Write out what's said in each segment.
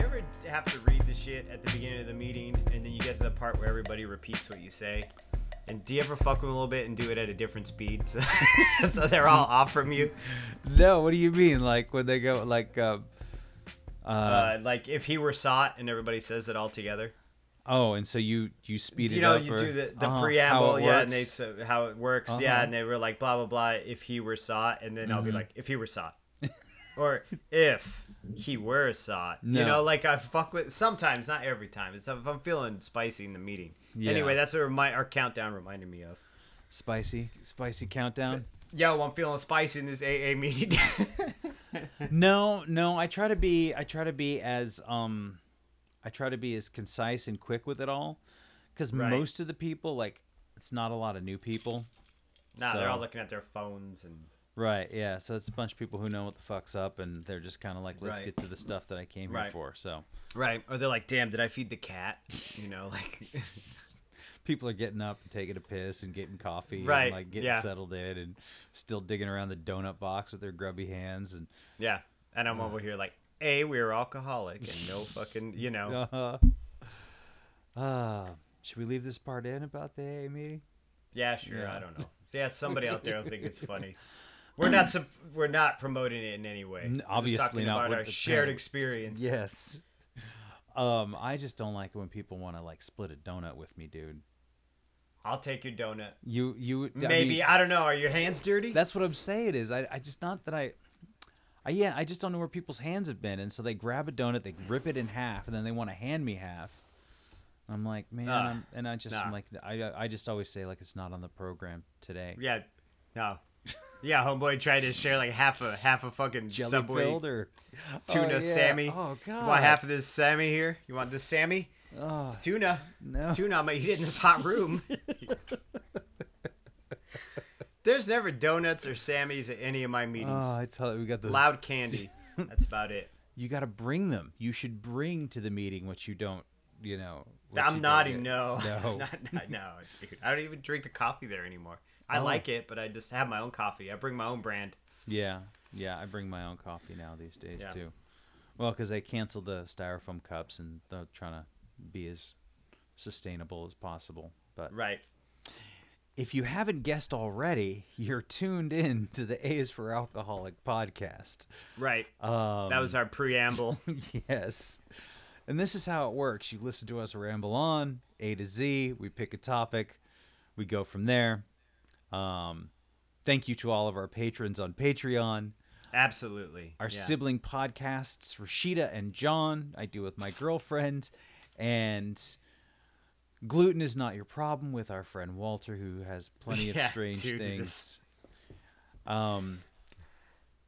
Do you ever have to read the shit at the beginning of the meeting, and then you get to the part where everybody repeats what you say? And do you ever fuck with them a little bit and do it at a different speed so, so they're all off from you? No, what do you mean? Like when they go like uh, uh, Uh, like if he were sought and everybody says it all together. oh, and so you you speed you it know, up you or- do the, the uh-huh, preamble, yeah, and they so how it works, yeah, Uh-huh. and they were like blah blah blah. If he were sought, and then I'll Mm-hmm. be like, if he were sought, or if he were sought. You No. know, like I fuck with sometimes, not every time. It's if I'm feeling spicy in the meeting. Yeah. Anyway, that's what remind, our countdown reminded me of. spicy spicy countdown. Yo, I'm feeling spicy in this AA meeting. no, no, I try to be I try to be as um I try to be as concise and quick with it all cuz Right. most of the people like it's not a lot of new people. nah, they're all looking at their phones and Right, yeah. So it's a bunch of people who know what the fuck's up and they're just kind of like let's Right. get to the stuff that I came Right. here for. So right, or they're like, damn, did I feed the cat? You know, like. people are getting up and taking a piss and getting coffee Right, and like getting yeah. settled in and still digging around the donut box with their grubby hands and Yeah, and I'm over here like, a we're alcoholic and no fucking, you know. uh, uh should we leave this part in about the AA meeting? Yeah, sure. Yeah. I don't know. Yeah, somebody out there will think it's funny. We're not we're not promoting it in any way. N- obviously talking not about our shared parents. experience. Yes. Um, I just don't like it when people want to like split a donut with me, dude. I'll take your donut. You, you, I Maybe mean, I don't know. Are your hands dirty? that's what I'm saying. Is I, I just not that I, I, yeah, I just don't know where people's hands have been, and so they grab a donut, they rip it in half, and then they want to hand me half. I'm like, man, Ah, I'm, and I just, nah. I'm like, I, I just always say like it's not on the program today. yeah. No. Yeah, homeboy tried to share like half a half a fucking Jelly Subway or tuna Oh, yeah. Sammy. Oh god! You want half of this Sammy here? You want this Sammy? Oh, It's tuna. no. It's tuna. I'm gonna eat it in this hot room. There's never donuts or Sammys at any of my meetings. Oh, I tell you, we got those. Loud candy. That's about it. You got to bring them. You should bring to the meeting what you don't. You know. I'm nodding no. No. not, not, no, dude. I don't even drink the coffee there anymore. I Oh. like it, but I just have my own coffee. I bring my own brand. Yeah, yeah. I bring my own coffee now these days Yeah. too. Well, because they canceled the styrofoam cups and they're trying to be as sustainable as possible. But Right. if you haven't guessed already, you're tuned in to the A is for Alcoholic podcast. Right. Um, That was our preamble. yes. And this is how it works. You listen to us ramble on A to Z. We pick a topic. We go from there. Um, thank you to all of our patrons on Patreon. Absolutely. Our yeah. sibling podcasts, Rashida and John, I do with my girlfriend. And gluten is not your problem with our friend Walter, who has plenty of Yeah, strange dude, things. Um,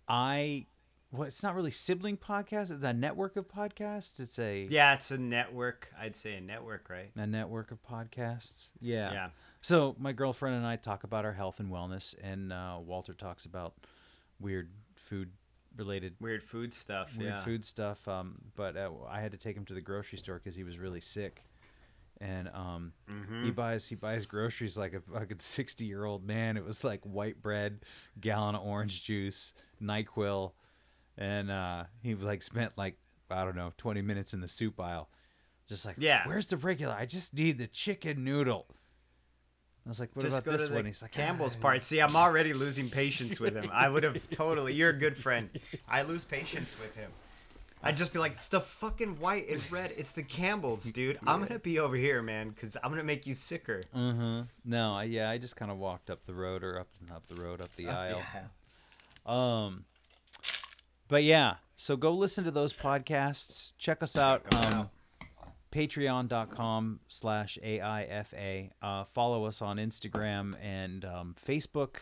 I well, it's not really sibling podcast. It's a network of podcasts. It's a Yeah, it's a network. I'd say a network, right? a network of podcasts. Yeah. Yeah. So my girlfriend and I talk about our health and wellness, and uh, Walter talks about weird food related Weird food stuff. weird yeah. food stuff. Um, but uh, I had to take him to the grocery store because he was really sick, and um, Mm-hmm. he buys he buys groceries like a fucking sixty year old man. It was like white bread, gallon of orange juice, Nyquil, and uh, he like spent like I don't know twenty minutes in the soup aisle, just like Yeah. where's the regular? I just need the chicken noodle. I was like, what Just about this one? He's like, Campbell's "Ah." part. See, I'm already losing patience with him. I would have totally. You're a good friend. I lose patience with him. I'd just be like, it's the fucking white and red. It's the Campbells, dude. I'm gonna be over here, man, because I'm gonna make you sicker. Uh-huh. No, I, yeah, I just kind of walked up the road or up up the road, up the aisle. Um, but yeah, so go listen to those podcasts. Check us out. Um, Patreon.com slash AIFA. Uh, follow us on Instagram and um, Facebook.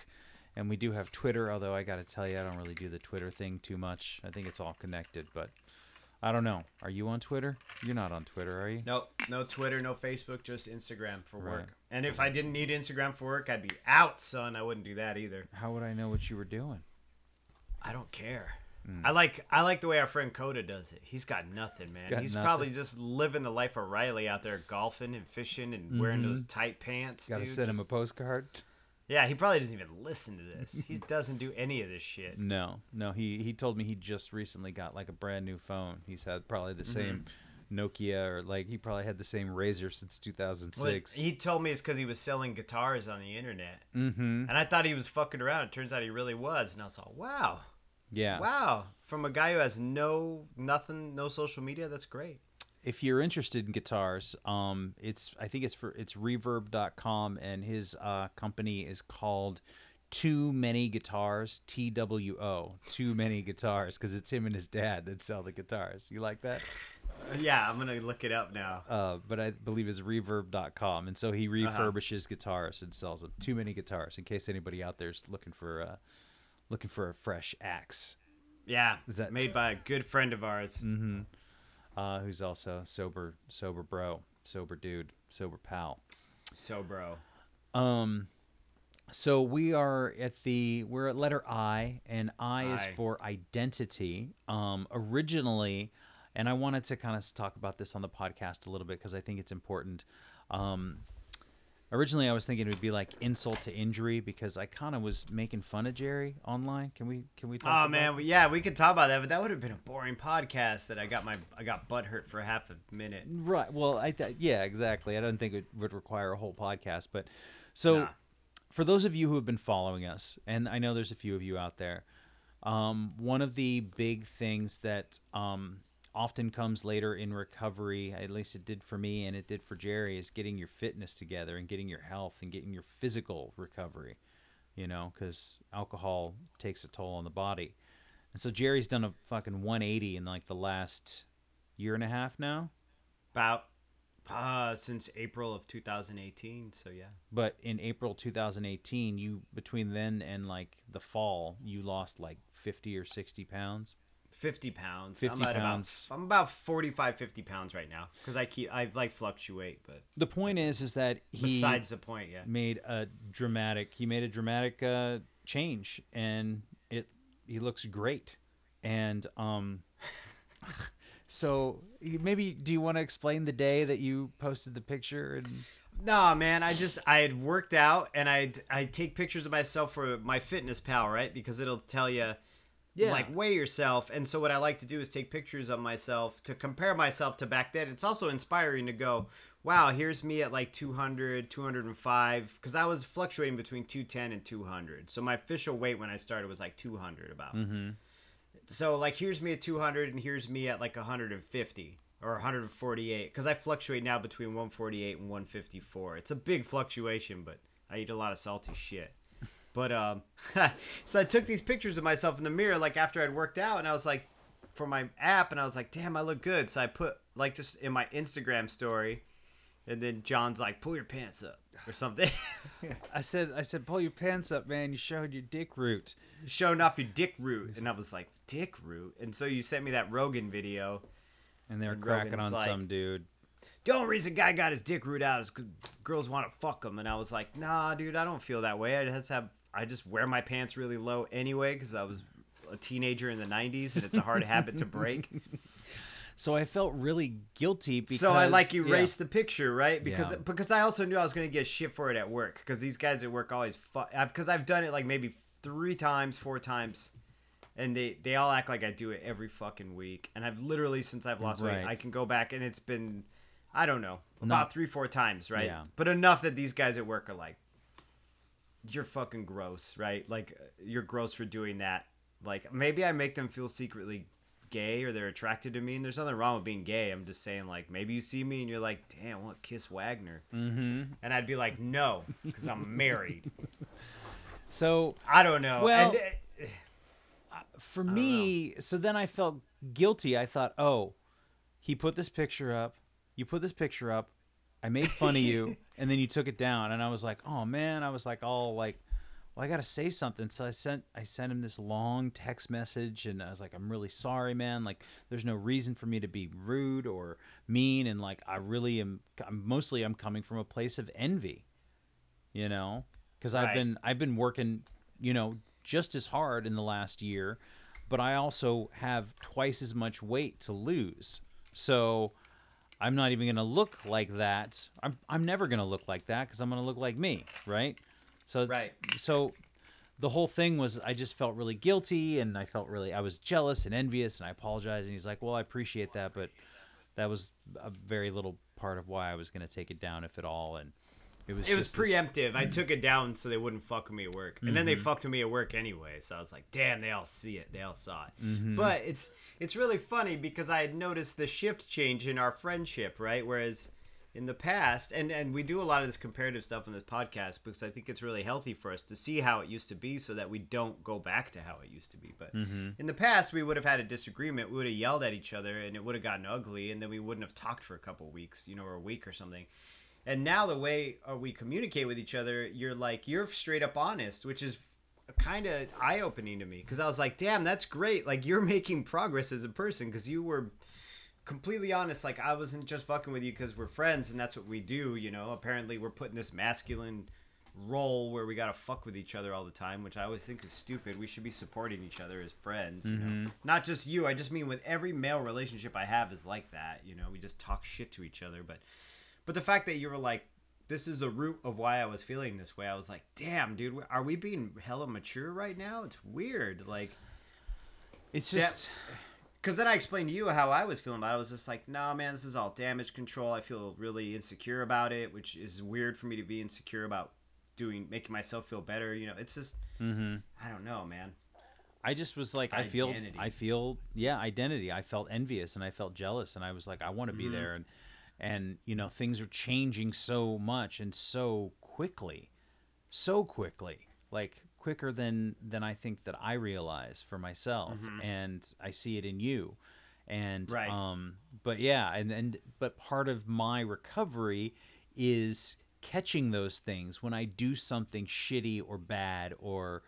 And we do have Twitter, although I got to tell you, I don't really do the Twitter thing too much. I think it's all connected, but I don't know. Are you on Twitter? You're not on Twitter, are you? Nope, no Twitter, no Facebook, just Instagram for work. And if I didn't need Instagram for work, I'd be out, son. I wouldn't do that either. How would I know what you were doing? I don't care. Hmm. I like I like the way our friend Coda does it. He's got nothing, man. got He's nothing. probably just living the life of Riley out there golfing and fishing and wearing those tight pants. Got to send him a postcard. Yeah, he probably doesn't even listen to this. He doesn't do any of this shit. No, no. He he told me he just recently got like a brand new phone. He's had probably the same Nokia or like he probably had the same Razr since Well, 2006. he told me it's because he was selling guitars on the internet, mm-hmm. and I thought he was fucking around. It turns out he really was, and I was like, wow, Yeah. wow. From a guy who has no nothing, no social media, that's great. If you're interested in guitars, um, it's I think it's for it's Reverb.com and his uh, company is called Too Many Guitars. T W O. Too Many Guitars because it's him and his dad that sell the guitars. You like that? Yeah, I'm gonna look it up now. uh, but I believe it's reverb.com. And so he refurbishes guitars and sells them. Too many guitars in case anybody out there's looking for uh, looking for a fresh axe. Yeah, Is that- made by a good friend of ours? Mm-hmm. Uh, who's also sober sober bro, sober dude, sober pal. So, bro. Um so we are at the we're at letter I and I, is for identity. Um originally and I wanted to kind of talk about this on the podcast a little bit because I think it's important. Um originally I was thinking it would be like insult to injury because I kind of was making fun of Jerry online. Can we can we talk Oh about man, well, yeah, we could talk about that, but that would have been a boring podcast. That I got my I got butt hurt for half a minute. Right. Well, I th- yeah, exactly. I don't think it would require a whole podcast, but so Nah. for those of you who have been following us, and I know there's a few of you out there, um, one of the big things that um, often comes later in recovery, at least it did for me and it did for Jerry, is getting your fitness together and getting your health and getting your physical recovery. You know, because alcohol takes a toll on the body, and so Jerry's done a fucking 180 in like the last year and a half now. About uh since April of 2018. So yeah, But in April 2018, you between then and like the fall, you lost like 50 or 60 pounds. 50 pounds. 50 I'm pounds. About, I'm about 45, 50 pounds right now because I keep I like fluctuate, but The point is, is that he besides the point, yeah. made a dramatic. He made a dramatic uh, change, and it he looks great. And um, so maybe do you want to explain the day that you posted the picture and No, man, I just I had worked out and I I take pictures of myself for my fitness pal, right? Because it'll tell you Yeah. like weigh yourself. And so what I like to do is take pictures of myself to compare myself to back then. It's also inspiring to go, wow, here's me at like 200, 205 cuz I was fluctuating between 210 and 200. So my official weight when I started was like 200 about. Mm-hmm. So like here's me at 200 and here's me at like 150 or 148 because I fluctuate now between 148 and 154. It's a big fluctuation, but I eat a lot of salty shit. But um, so I took these pictures of myself in the mirror like after I'd worked out, and I was like, for my app, and I was like, damn, I look good. So I put like just in my Instagram story, and then John's like, pull your pants up or something, I said I said pull your pants up, man. You showed your dick root. showing off your dick root, and I was like, dick root, and so you sent me that Rogan video. And they're cracking Rogan's on like- some dude. the only reason guy got his dick root out is girls want to fuck him and i was like nah dude i don't feel that way i just have i just wear my pants really low anyway because i was a teenager in the 90s and it's a hard habit to break So I felt really guilty because so i like yeah. erased the picture right because Yeah. because i also knew i was going to get shit for it at work because these guys at work always fuck because i've done it like maybe three times four times and they, they all act like I do it every fucking week. And I've literally since I've lost weight, I can go back and it's been I don't know about Not- three four times, right? Yeah. But enough that these guys at work are like, you're fucking gross, right? Like you're gross for doing that. Like maybe I make them feel secretly gay or they're attracted to me, and there's nothing wrong with being gay. I'm just saying, like, maybe you see me and you're like, damn, to kiss Wagner. Mm-hmm. And I'd be like, no, because I'm married. So I don't know. Well- And, uh, for me, so then I felt guilty. I thought, oh, he put this picture up. You put this picture up. I made fun of you, and then you took it down. And I was like, oh man, I was like all like, well, I gotta say something. So I sent I sent him this long text message, and I was like, I'm really sorry, man. Like, there's no reason for me to be rude or mean, and like, I really am. I'm mostly I'm coming from a place of envy, you know, because I've Right. been I've been working, you know, just as hard in the last year, but I also have twice as much weight to lose. So I'm not even going to look like that. I'm I'm never going to look like that cuz I'm going to look like me, right? So it's, Right. so the whole thing was I just felt really guilty and I felt really I was jealous and envious and I apologized and he's like, "Well, I appreciate that, but that was a very little part of why I was going to take it down if at all." And it was it was just this- preemptive. I took it down so they wouldn't fuck with me at work, and then they mm-hmm. fucked with me at work anyway. So I was like, "Damn, they all see it. They all saw it." Mm-hmm. But it's it's really funny because I had noticed the shift change in our friendship, right? Whereas in the past, and and we do a lot of this comparative stuff on this podcast because I think it's really healthy for us to see how it used to be, so that we don't go back to how it used to be. But in the past, we would have had a disagreement. We would have yelled at each other, and it would have gotten ugly, and then we wouldn't have talked for a couple weeks, you know, or a week or something. And now the way uh, we communicate with each other, you're like you're straight up honest, which is kind of eye opening to me because I was like, damn, that's great. Like you're making progress as a person because you were completely honest. Like I wasn't just fucking with you because we're friends and that's what we do. You know, apparently we're putting this masculine role where we gotta fuck with each other all the time, which I always think is stupid. We should be supporting each other as friends. You know, mm-hmm. not just you. I just mean with every male relationship I have is like that. You know, we just talk shit to each other, but. But the fact that you were like, this is the root of why I was feeling this way, I was like, damn, dude, are we being hella mature right now? It's weird. Like, It's just because then I explained to you how I was feeling about it. I was just like, nah, man, this is all damage control. I feel really insecure about it, which is weird for me to be insecure about doing, making myself feel better. You know, it's just, mm-hmm. I don't know, man. I just was like, I feel, I feel, yeah, identity. I felt envious and I felt jealous, and I was like, I want to be there, and and you know, things are changing so much and so quickly, so quickly, like quicker than than I think that I realize for myself, and I see it in you, and Right. um, but yeah, and and but part of my recovery is catching those things when I do something shitty or bad or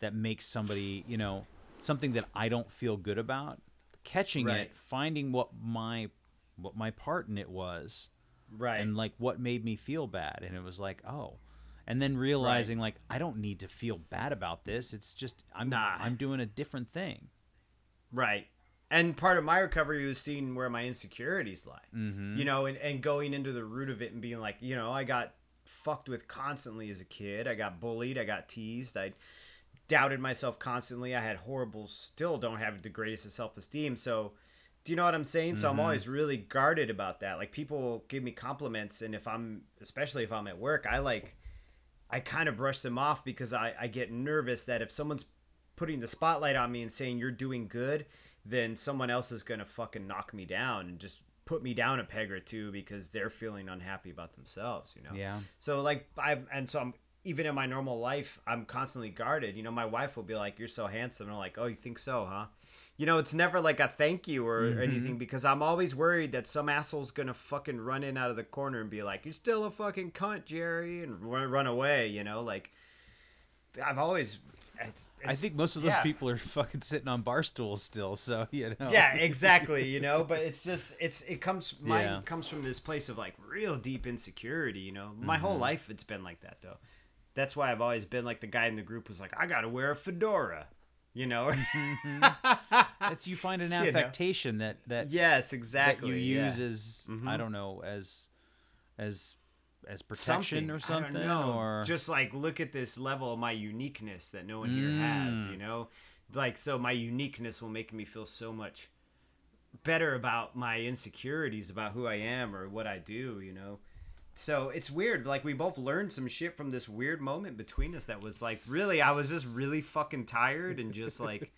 that makes somebody, you know, something that I don't feel good about, catching Right. it, finding what my what my part in it was Right. and like what made me feel bad and it was like, oh. And then realizing like I don't need to feel bad about this. It's just I'm Nah. I'm doing a different thing. Right. And part of my recovery was seeing where my insecurities lie. Mm-hmm. You know, and, and going into the root of it and being like, you know, I got fucked with constantly as a kid. I got bullied. I got teased. I doubted myself constantly. I had horrible, still don't have the greatest of self esteem. So, do you know what I'm saying? So, I'm mm-hmm. always really guarded about that. Like, people give me compliments, and if I'm, especially if I'm at work, I like, I kind of brush them off because I, I get nervous that if someone's putting the spotlight on me and saying you're doing good, then someone else is gonna fucking knock me down and just put me down a peg or two because they're feeling unhappy about themselves, you know. Yeah. So like I and so I'm even in my normal life, I'm constantly guarded. You know, my wife will be like, "You're so handsome," and I'm like, "Oh, you think so, huh?" You know, it's never like a thank you or anything because I'm always worried that some asshole's gonna fucking run in out of the corner and be like, "You're still a fucking cunt, Jerry," and run, run away. You know, like I've always. It's, I think most of those yeah. people are fucking sitting on bar stools still, so you know. yeah exactly you know but it's just it's it comes mine Yeah. comes from this place of like real deep insecurity you know my Mm-hmm. whole life it's been like that though that's why i've always been like the guy in the group who's like i gotta wear a fedora you know It's you find an You know. affectation that that yes that exactly you yeah. use as I Mhm. don't know as as as protection something or something I or just like look at this level of my uniqueness that no one here has Mm. you know like so my uniqueness will make me feel so much better about my insecurities about who i am or what i do you know so it's weird like we both learned some shit from this weird moment between us that was like really i was just really fucking tired and just like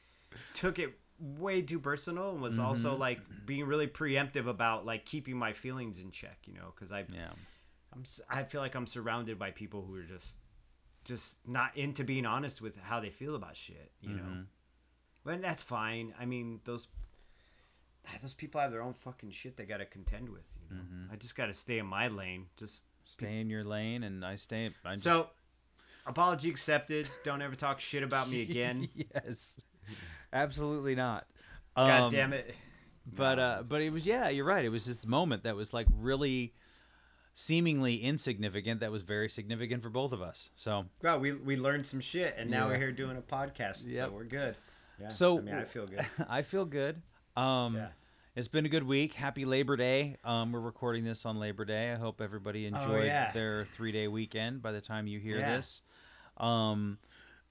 took it way too personal and was Mm-hmm. also like being really preemptive about like keeping my feelings in check, you know, because I Yeah. I'm I feel like I'm surrounded by people who are just just not into being honest with how they feel about shit, you know. Mm-hmm. But that's fine. I mean, those those people have their own fucking shit they got to contend with, you know. Mm-hmm. I just got to stay in my lane. Just Stay in your lane, and I stay. I just, so apology accepted. Don't ever talk shit about me again. yes, absolutely not. God Um, damn it. But uh, but it was yeah, you're right. It was this moment that was like really seemingly insignificant that was very significant for both of us. So Well, we we learned some shit, and now Yeah. we're here doing a podcast, Yep. so we're good. Yeah. So- I mean, I feel good. I feel good. Um, Yeah. It's been a good week. Happy Labor Day. Um, we're recording this on Labor Day. I hope everybody enjoyed Oh, yeah. their three day weekend by the time you hear Yeah. this. Um,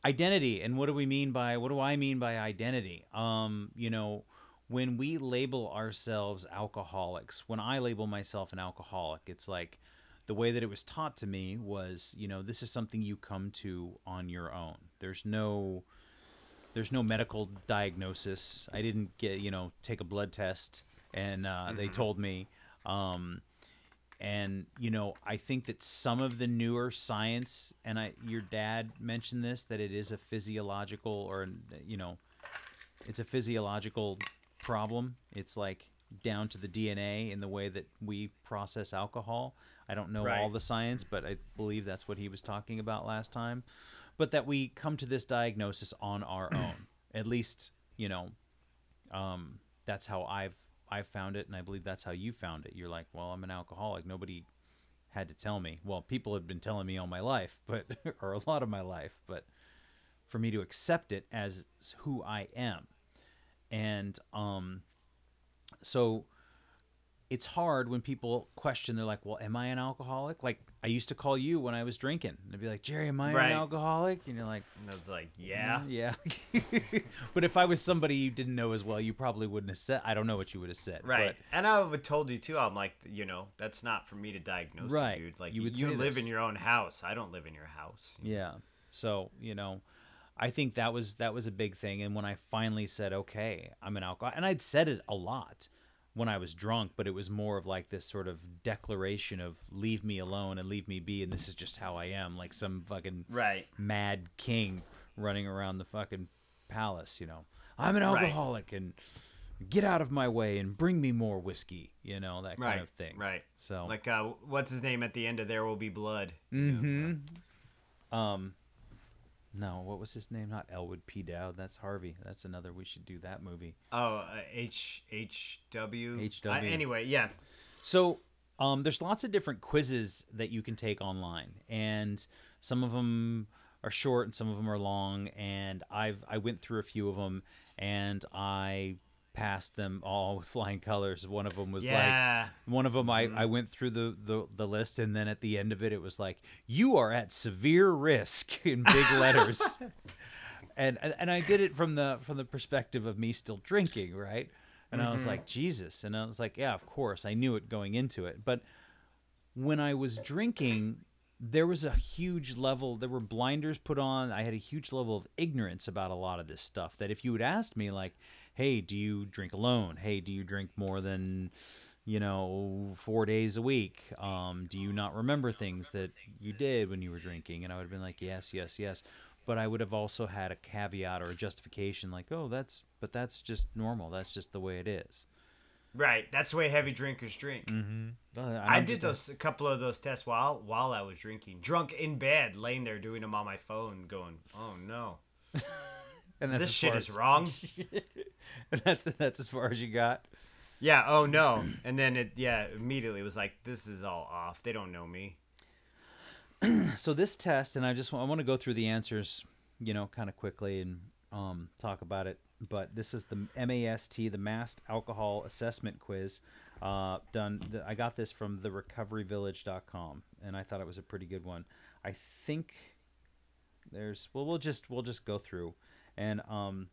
identity. And what do we mean by, what do I mean by identity? Um, you know, when we label ourselves alcoholics, when I label myself an alcoholic, it's like the way that it was taught to me was, you know, this is something you come to on your own. There's no, there's no medical diagnosis. I didn't get, you know, take a blood test and uh, they told me. Um, and you know, I think that some of the newer science, and I, your dad mentioned this, that it is a physiological or you know, it's a physiological problem. It's like down to the DNA in the way that we process alcohol. I don't know all the science, but I believe that's what he was talking about last time. But that we come to this diagnosis on our own. At least, you know, um, that's how I've I've found it, and I believe that's how you found it. You're like, well, I'm an alcoholic. Nobody had to tell me. Well, people had been telling me all my life, but or a lot of my life, but for me to accept it as who I am, and um, so it's hard when people question. They're like, "Well, am I an alcoholic?" Like I used to call you when I was drinking. And I'd be like, "Jerry, am I Right. an alcoholic?" And you're like, And I was like, yeah. Mm-hmm, yeah. but if I was somebody you didn't know as well, you probably wouldn't have said. I don't know what you would have said. Right. And I would have told you too. I'm like, you know, that's not for me to diagnose Right. you, dude. Like You you, would say live this. in your own house. I don't live in your house. But yeah. So you know, I think that was that was a big thing. And when I finally said, "Okay, I'm an alcoholic," and I'd said it a lot when I was drunk, but it was more of like this sort of declaration of "Leave me alone and leave me be," and this is just how I am, like some fucking Right. mad king running around the fucking palace, you know. I'm an Right. alcoholic and get out of my way and bring me more whiskey, you know, that Right. kind of thing. Right. So Like, uh, what's his name at the end of There Will Be Blood? mm-hmm. um no, what was his name? Not Elwood P. Dowd. That's Harvey. That's another. We should do that movie. Oh, uh, H H W. HW. Uh, anyway, yeah. So um, there's lots of different quizzes that you can take online, and some of them are short and some of them are long. And I've I went through a few of them, and I passed them all with flying colors. One of them was like one of them I, I mm-hmm. went through the, the the list and then at the end of it it was like you are at severe risk in big letters. And, and and I did it from the from the perspective of me still drinking right? And I was mm-hmm. like Jesus. And I was like yeah of course I knew it going into it. But when I was drinking there was a huge level there were blinders put on. I had a huge level of ignorance about a lot of this stuff that if you had asked me like hey do you drink alone hey do you drink more than you know, four days a week. Um, do you not remember things that you did when you were drinking? And I would have been like, yes, yes, yes. But I would have also had a caveat or a justification like, oh, that's, but that's just normal. That's just the way it is. Right. That's the way heavy drinkers drink. Mm-hmm. I did those a couple of those tests while while I was drinking, drunk in bed, laying there doing them on my phone, going, "Oh no, and that's this shit is wrong." And that's that's as far as you got. yeah. Oh no. And then it yeah immediately was like, "This is all off. They don't know me." so this test, and I just want, I want to go through the answers, you know, kind of quickly and um, talk about it. But this is the MAST, the MAST Alcohol Assessment Quiz. Uh, done. th- I got this from therecoveryvillage.com, and I thought it was a pretty good one. I think there's. Well, we'll just we'll just go through, and um,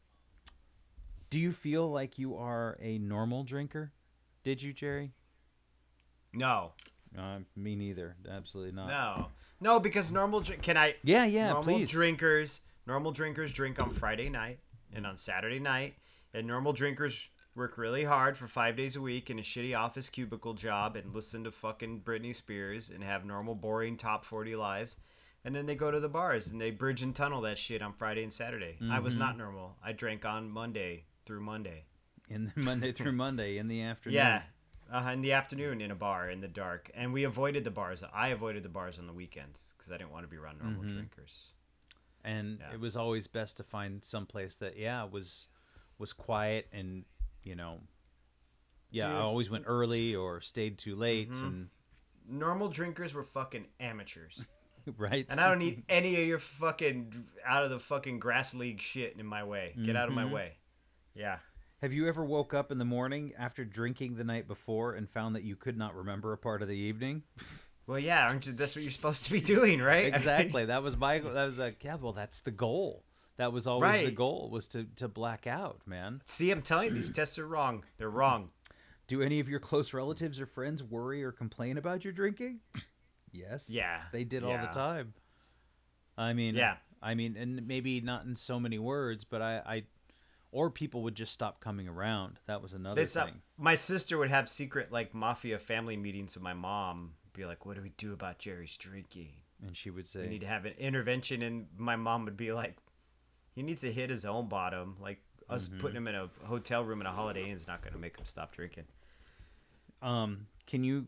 do you feel like you are a normal drinker? Did you, Jerry? No. Uh, me neither. Absolutely not. No. No, because normal drink. Can I? Yeah, yeah. normal please. drinkers. Normal drinkers drink on Friday night and on Saturday night, And normal drinkers work really hard for five days a week in a shitty office cubicle job and listen to fucking Britney Spears and have normal, boring top 40 lives. And then they go to the bars and they bridge and tunnel that shit on Friday and Saturday. I was not normal. I drank on Monday through Monday. In the Monday through Monday in the afternoon. Yeah. Uh, in the afternoon in a bar in the dark. And we avoided the bars. I avoided the bars on the weekends because I didn't want to be around normal drinkers. and Yeah. it was always best to find some place that yeah was was quiet and you know yeah i always went early or stayed too late Mm-hmm. Normal drinkers were fucking amateurs. right And I don't need any of your fucking out of the fucking grass league shit in my way. Get out of my way. Yeah. have you ever woke up in the morning after drinking the night before and found that you could not remember a part of the evening Well, yeah, aren't you, that's what you're supposed to be doing, right? I mean, exactly that was my that was like yeah well that's the goal that was always the goal was to to black out man see, I'm telling you, these tests are wrong. They're wrong. do any of your close relatives or friends worry or complain about your drinking yes Yeah, they did all the time i mean Yeah. i mean and maybe not in so many words but i i or people would just stop coming around that was another thing my sister would have secret like mafia family meetings with my mom. Be like, "What do we do about Jerry's drinking? and she would say, We need to have an intervention." And my mom would be like, "He needs to hit his own bottom. Like us Mm-hmm. putting him in a hotel room in a Holiday Inn is not going to make him stop drinking." um can you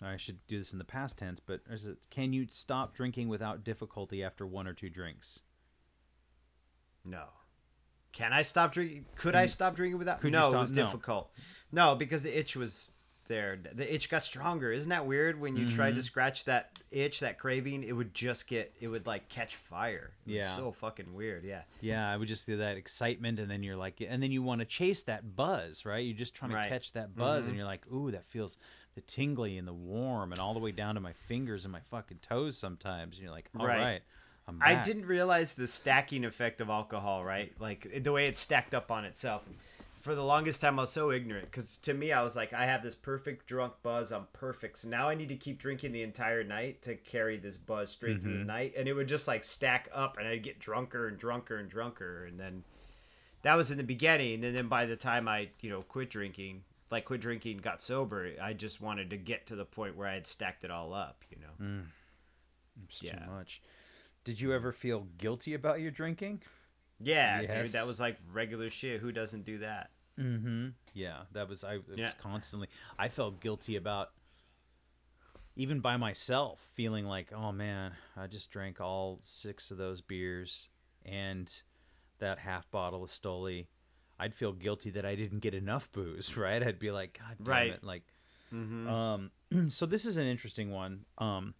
i should do this in the past tense but is it can you stop drinking without difficulty after one or two drinks No. Can I stop drinking? Could I stop drinking without? Could no, it was no. difficult. No, because the itch was there. The itch got stronger. Isn't that weird? When you tried Mm-hmm. to scratch that itch, that craving, it would just get, it would like catch fire. It Yeah. so fucking weird. Yeah. yeah i would just do that excitement and then you're like and then you want to chase that buzz right you're just trying to Right. catch that buzz Mhm. and you're like ooh that feels the tingly and the warm and all the way down to my fingers and my fucking toes sometimes and you're like all right, Right. I didn't realize the stacking effect of alcohol, right? Like the way it's stacked up on itself. For the longest time, I was so ignorant because to me, I was like, I have this perfect drunk buzz. I'm perfect. So now I need to keep drinking the entire night to carry this buzz straight through the mm-hmm. night. And it would just like stack up and I'd get drunker and drunker and drunker. And then that was in the beginning. And then by the time I, you know, quit drinking, like quit drinking, got sober, I just wanted to get to the point where I had stacked it all up, you know? Mm. It's yeah. too much did you ever feel guilty about your drinking Yeah, dude, that was like regular shit. Who doesn't do that? Mm-hmm. Yeah, that was I. It Yeah. was constantly. I felt guilty about even by myself feeling like, oh man, I just drank all six of those beers and that half bottle of Stoli. I'd feel guilty that I didn't get enough booze, right? I'd be like, God damn Right. it, like. Mm-hmm. Um, so this is an interesting one. Um,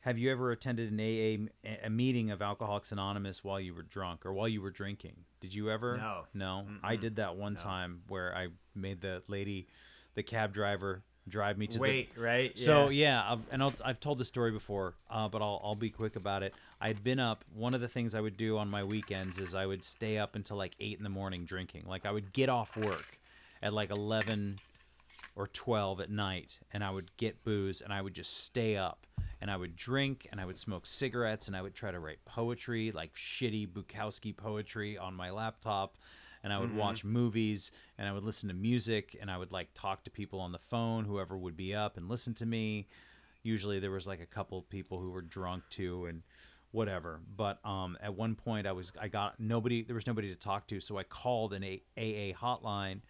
have you ever attended an AA a meeting of Alcoholics Anonymous while you were drunk or while you were drinking? Did you ever? No. No. I did that one time where I made the lady, the cab driver, drive me to the Wait, right? So yeah, I've, and I'll, I've told this story before, uh, but I'll I'll be quick about it. I'd been up. One of the things I would do on my weekends is I would stay up until like eight in the morning drinking. Like I would get off work at like eleven or 12 at night and I would get booze and I would just stay up and I would drink and I would smoke cigarettes and I would try to write poetry, like shitty Bukowski poetry on my laptop and I would watch movies and I would listen to music and I would like talk to people on the phone, whoever would be up and listen to me. Usually there was like a couple people who were drunk too and whatever. But um, at one point I was I got nobody there was nobody to talk to, so I called an A- AA hotline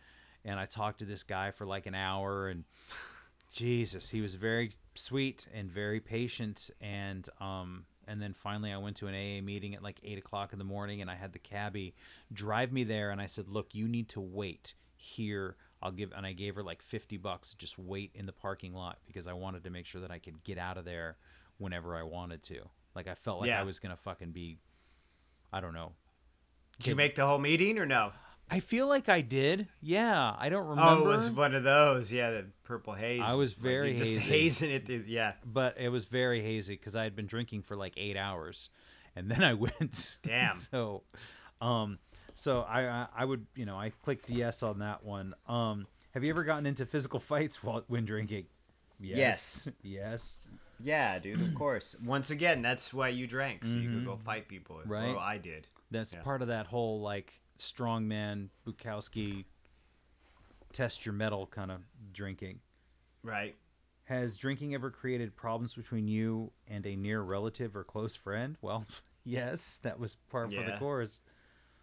and I talked to this guy for like an hour and Jesus, he was very sweet and very patient and um and then finally I went to an AA meeting at like eight o'clock in the morning and I had the cabbie drive me there and I said, Look, you need to wait here. I'll give and I gave her like fifty bucks to just wait in the parking lot because I wanted to make sure that I could get out of there whenever I wanted to. Like I felt like Yeah. I was gonna fucking be I don't know. Did you make the whole meeting or no? I feel like I did. Yeah. I don't remember. Oh, it was one of those. Yeah, the purple haze. I was very just hazy. hazing it. Through, yeah. but it was very hazy because I had been drinking for like eight hours, and then I went. Damn. so, um, so I, I would you know I clicked yes on that one. Um, have you ever gotten into physical fights while when drinking? Yes. Yes. Yeah, dude. Of course. Once again, that's why you drank, so you could go fight people. Mm-hmm. Right. I did. That's Yeah. part of that whole like strongman Bukowski test your mettle kind of drinking. Right. Has drinking ever created problems between you and a near relative or close friend? Well, yes, that was par for the course.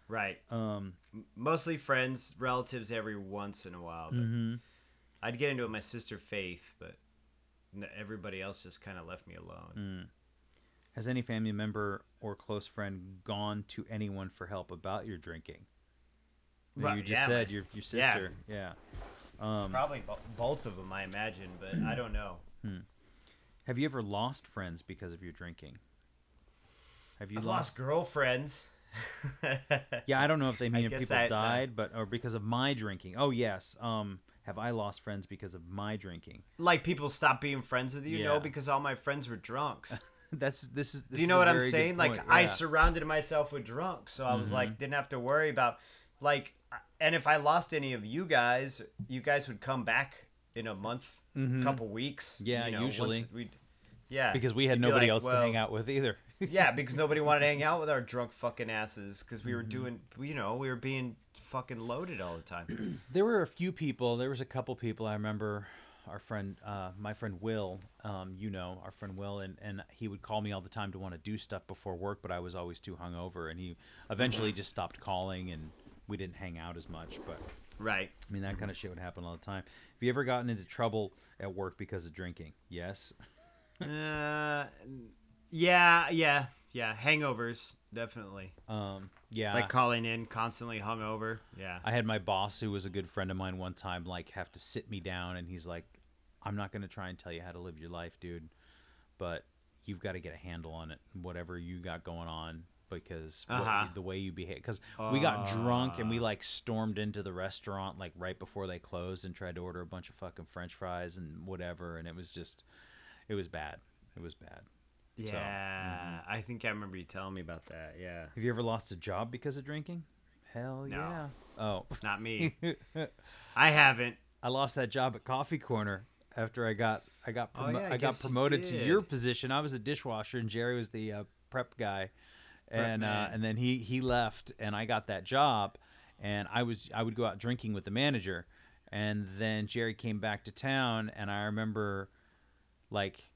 Right. Um, Mostly friends, relatives every once in a while. But mhm. I'd get into it with my sister Faith, but everybody else just kind of left me alone. Mm. Has any family member or close friend gone to anyone for help about your drinking? Right, you just yeah, said my your your sister. Yeah. Um, Probably bo- both of them, I imagine, but I don't know. have you ever lost friends because of your drinking? Have you I've lost girlfriends. Yeah, I don't know if they mean if people that, uh, died, but or because of my drinking. Oh yes. Um, have I lost friends because of my drinking? like people stop being friends with you, Yeah. no, because all my friends were drunks. That's this is. This Do you know what I'm saying? Like point, I. Mm-hmm. surrounded myself with drunks, so I was like didn't have to worry about like and if I lost any of you guys, you guys would come back in a month, couple weeks. Mm-hmm. Yeah, you know, usually. we'd yeah. because we had nobody like, else to hang out with either. yeah, because nobody wanted to hang out with our drunk fucking asses because we were Mm-hmm. doing, you know, we were being fucking loaded all the time. there were a few people. There was a couple people I remember. Our friend, uh, my friend Will, um, you know, our friend Will, and, and he would call me all the time to want to do stuff before work, but I was always too hungover, and he eventually just stopped calling, and we didn't hang out as much. But right. I mean, that kind of shit would happen all the time. Have you ever gotten into trouble at work because of drinking? Yes. Uh, yeah, yeah, yeah. Hangovers, definitely. Um, yeah. Like calling in constantly hungover. Yeah. I had my boss, who was a good friend of mine, one time like have to sit me down, and he's like, "I'm not gonna try and tell you how to live your life, dude, but you've got to get a handle on it, whatever you got going on, because Uh-huh. the way you behave. Because we got drunk and we like stormed into the restaurant like right before they closed and tried to order a bunch of fucking French fries and whatever, and it was just, it was bad. It was bad. yeah. So, mm-hmm. I think I remember you telling me about that. Yeah. Have you ever lost a job because of drinking? Hell No. yeah. Oh. Not me. I haven't. I lost that job at Coffee Corner after I got I got Oh, yeah, I I, got you promoted to your position. I was a dishwasher and Jerry was the uh, prep guy, and uh, and then he he left and I got that job, and I was I would go out drinking with the manager, and then Jerry came back to town and I remember, like.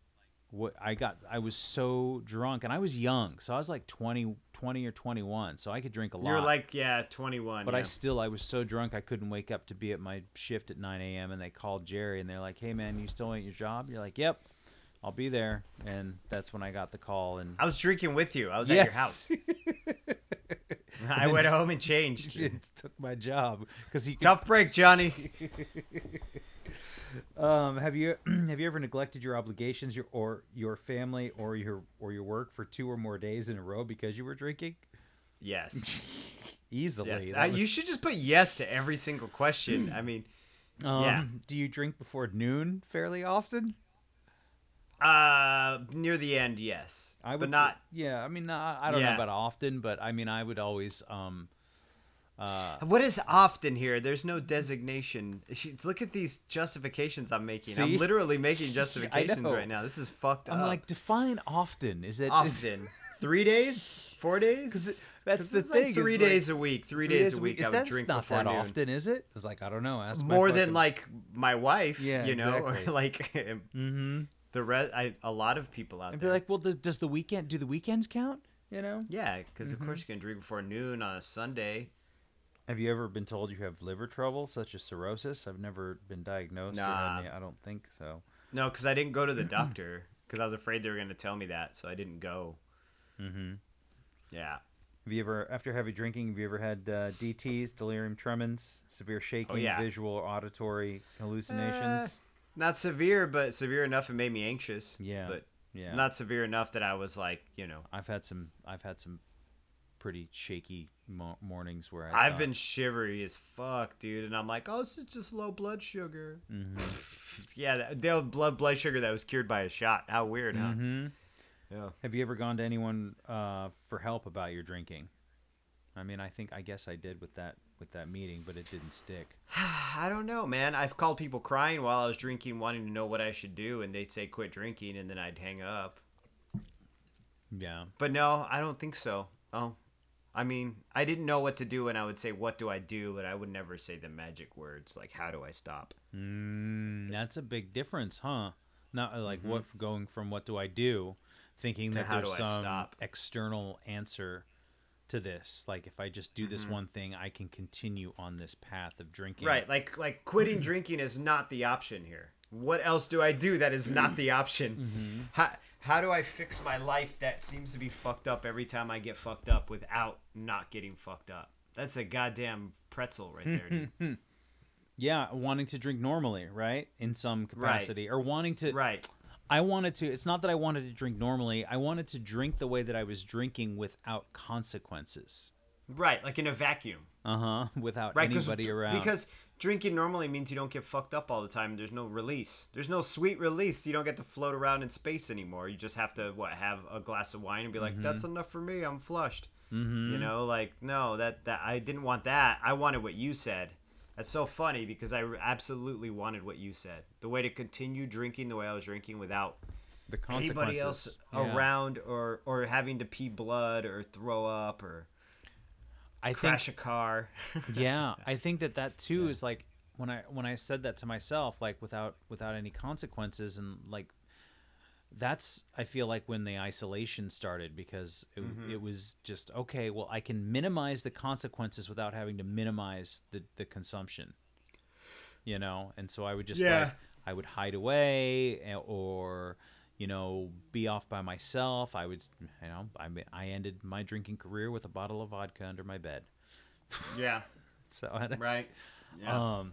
What I got, I was so drunk, and I was young, so I was like 20, 20 or twenty one, so I could drink a lot. You're like, yeah, 21. But yeah. I still, I was so drunk I couldn't wake up to be at my shift at 9 a.m. And they called Jerry and they're like, "Hey man, you still at your job?" You're like, "Yep, I'll be there." And that's when I got the call. And I was drinking with you. I was at your house. I went just- home and changed. it took my job because he. Tough break, Johnny. um, have you have you ever neglected your obligations, your or your family or your or your work for two or more days in a row because you were drinking? Yes. Easily. Yes. Uh, You should just put yes to every single question. I mean, um, yeah. Do you drink before noon fairly often? uh, near the end, yes. I would but not. Yeah, I mean, not, I don't know about often, but I mean, I would always. Um, uh, What is often here? There's no designation. Look at these justifications I'm making. See? I'm literally making justifications right now. This is fucked up. I'm like, define often. Is it often. Three days? Four days? 'Cause it- that's 'Cause the it's like thing, is three like- days a week. Three, days, a week. Is I would drink not before that noon. often? Is it? I was like, I don't know. Ask my More fucking... than like my wife. Yeah, you know, exactly. or like Mm-hmm. the rest. I a lot of people out And be there. like, well, does, does the weekend? Do the weekends count? You know? yeah, because Mm-hmm. of course you can drink before noon on a Sunday. Have you ever been told you have liver trouble, such as cirrhosis? I've never been diagnosed Nah. any. I don't think so. No, because I didn't go to the doctor because I was afraid they were going to tell me that, so I didn't go. Mm-hmm. Yeah. Have you ever, after heavy drinking, have you ever had uh, DTS, delirium tremens, severe shaking, Oh, yeah. visual, or auditory hallucinations? Not severe, but severe enough it made me anxious. Yeah, But yeah. not severe enough that I was like, you know. I've had some. I've had some pretty shaky mo- mornings where I. I've thought- been shivery as fuck, dude, and I'm like, oh, this is just low blood sugar. Mhm. yeah, that- the blood blood sugar that was cured by a shot. How weird, huh? Mhm. Yeah. Have you ever gone to anyone uh, for help about your drinking? I mean, I think I guess I did with that with that meeting, but it didn't stick. I don't know, man. I've called people crying while I was drinking, wanting to know what I should do, and they'd say quit drinking, and then I'd hang up. Yeah. But no, I don't think so. Oh, I mean, I didn't know what to do and I would say, What do I do? But I would never say the magic words like, How do I stop? Mm, that's a big difference, huh? Not uh, like what going from what do I do, thinking that there's some stop? external answer to this. Like if I just do this one thing, I can continue on this path of drinking. Right. Like, like quitting drinking is not the option here. What else do I do that is not the option? How, how do I fix my life that seems to be fucked up every time I get fucked up without not getting fucked up? That's a goddamn pretzel right there. dude. Yeah, wanting to drink normally, right? In some capacity, or wanting to. right. I wanted to. It's not that I wanted to drink normally. I wanted to drink the way that I was drinking without consequences. Right. Like in a vacuum. Uh huh. Without Right. anybody around. Because drinking normally means you don't get fucked up all the time. There's no release. There's no sweet release. You don't get to float around in space anymore. You just have to what have a glass of wine and be like, Mm-hmm. "That's enough for me. I'm flushed." You know, like no, that that I didn't want that. I wanted what you said. That's so funny because I absolutely wanted what you said. The way to continue drinking the way I was drinking without the consequences. anybody else Yeah. around or or having to pee blood or throw up or I crash think. a car. yeah, I think that that too is like when I when I said that to myself, like without without any consequences, and like that's I feel like when the isolation started because it, Mm-hmm. it was just okay. Well, I can minimize the consequences without having to minimize the the consumption. You know, and so I would just Yeah. like I would hide away eh, or you know be off by myself. I would you know I mean, I ended my drinking career with a bottle of vodka under my bed. yeah. So Right. Yeah. um,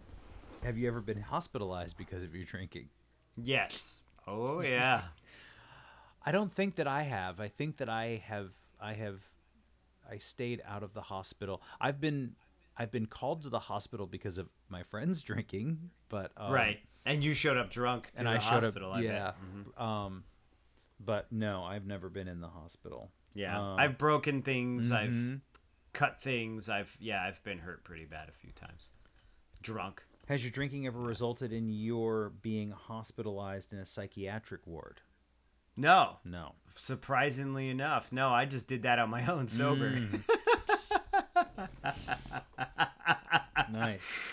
have you ever been hospitalized because of your drinking? Yes. Oh yeah. I don't think that I have. I think that I have. I have. I stayed out of the hospital. I've been. I've been called to the hospital because of my friends drinking, but um, right. And you showed up drunk to And the I showed hospital. up. I yeah. Bet. Um, but no, I've never been in the hospital. Yeah. Um, I've broken things. mhm. I've cut things. I've yeah. I've been hurt pretty bad a few times. Drunk. Has your drinking ever resulted in your being hospitalized in a psychiatric ward? No. No. Surprisingly enough, no. I just did that on my own sober. Mm. nice.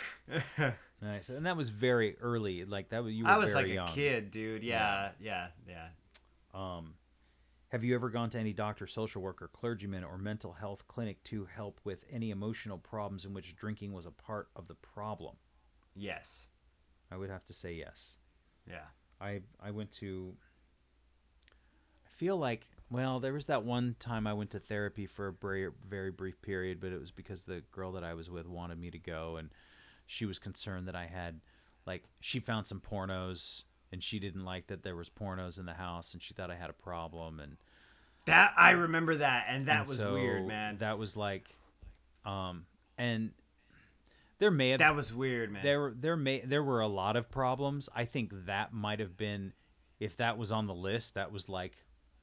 nice. And that was very early. Like that was you were I was like a kid, dude. Yeah. Yeah. Yeah. Um have you ever gone to any doctor, social worker, clergyman, or mental health clinic to help with any emotional problems in which drinking was a part of the problem? Yes. I would have to say yes. Yeah. I I went to I feel like well, there was that one time I went to therapy for a very, very brief period, but it was because the girl that I was with wanted me to go and she was concerned that I had like she found some pornos and she didn't like that there was pornos in the house and she thought I had a problem and That I remember that, and that and was so weird, man. That, was like um and there may have that was weird, man. there there may there were a lot of problems. I think that might have been if that was on the list, that was like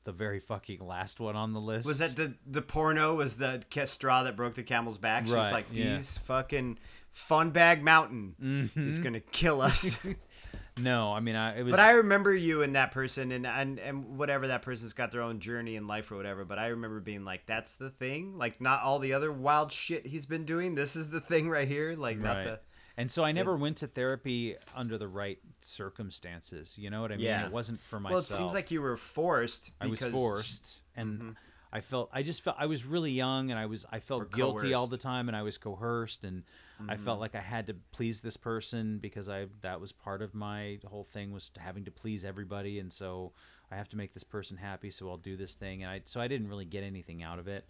the very fucking last one on the list. Was that the the porno? Was the straw that broke the camel's back? She's Right, like, yeah. these fucking fun bag mountain mm-hmm. is gonna kill us. No, I mean I it was but I remember you and that person, and and and whatever that person's got their own journey in life or whatever. But I remember being like, that's the thing. Like not all the other wild shit he's been doing. This is the thing right here. Like not right. the. And so I never went to therapy under the right circumstances. You know what I mean? Yeah. It wasn't for myself. Well, it seems like you were forced. I was forced and I felt I just felt I was really young and I was I felt guilty all the time and I was coerced and I felt like I had to please this person because I that was part of my whole thing was having to please everybody and so I have to make this person happy so I'll do this thing and I so I didn't really get anything out of it.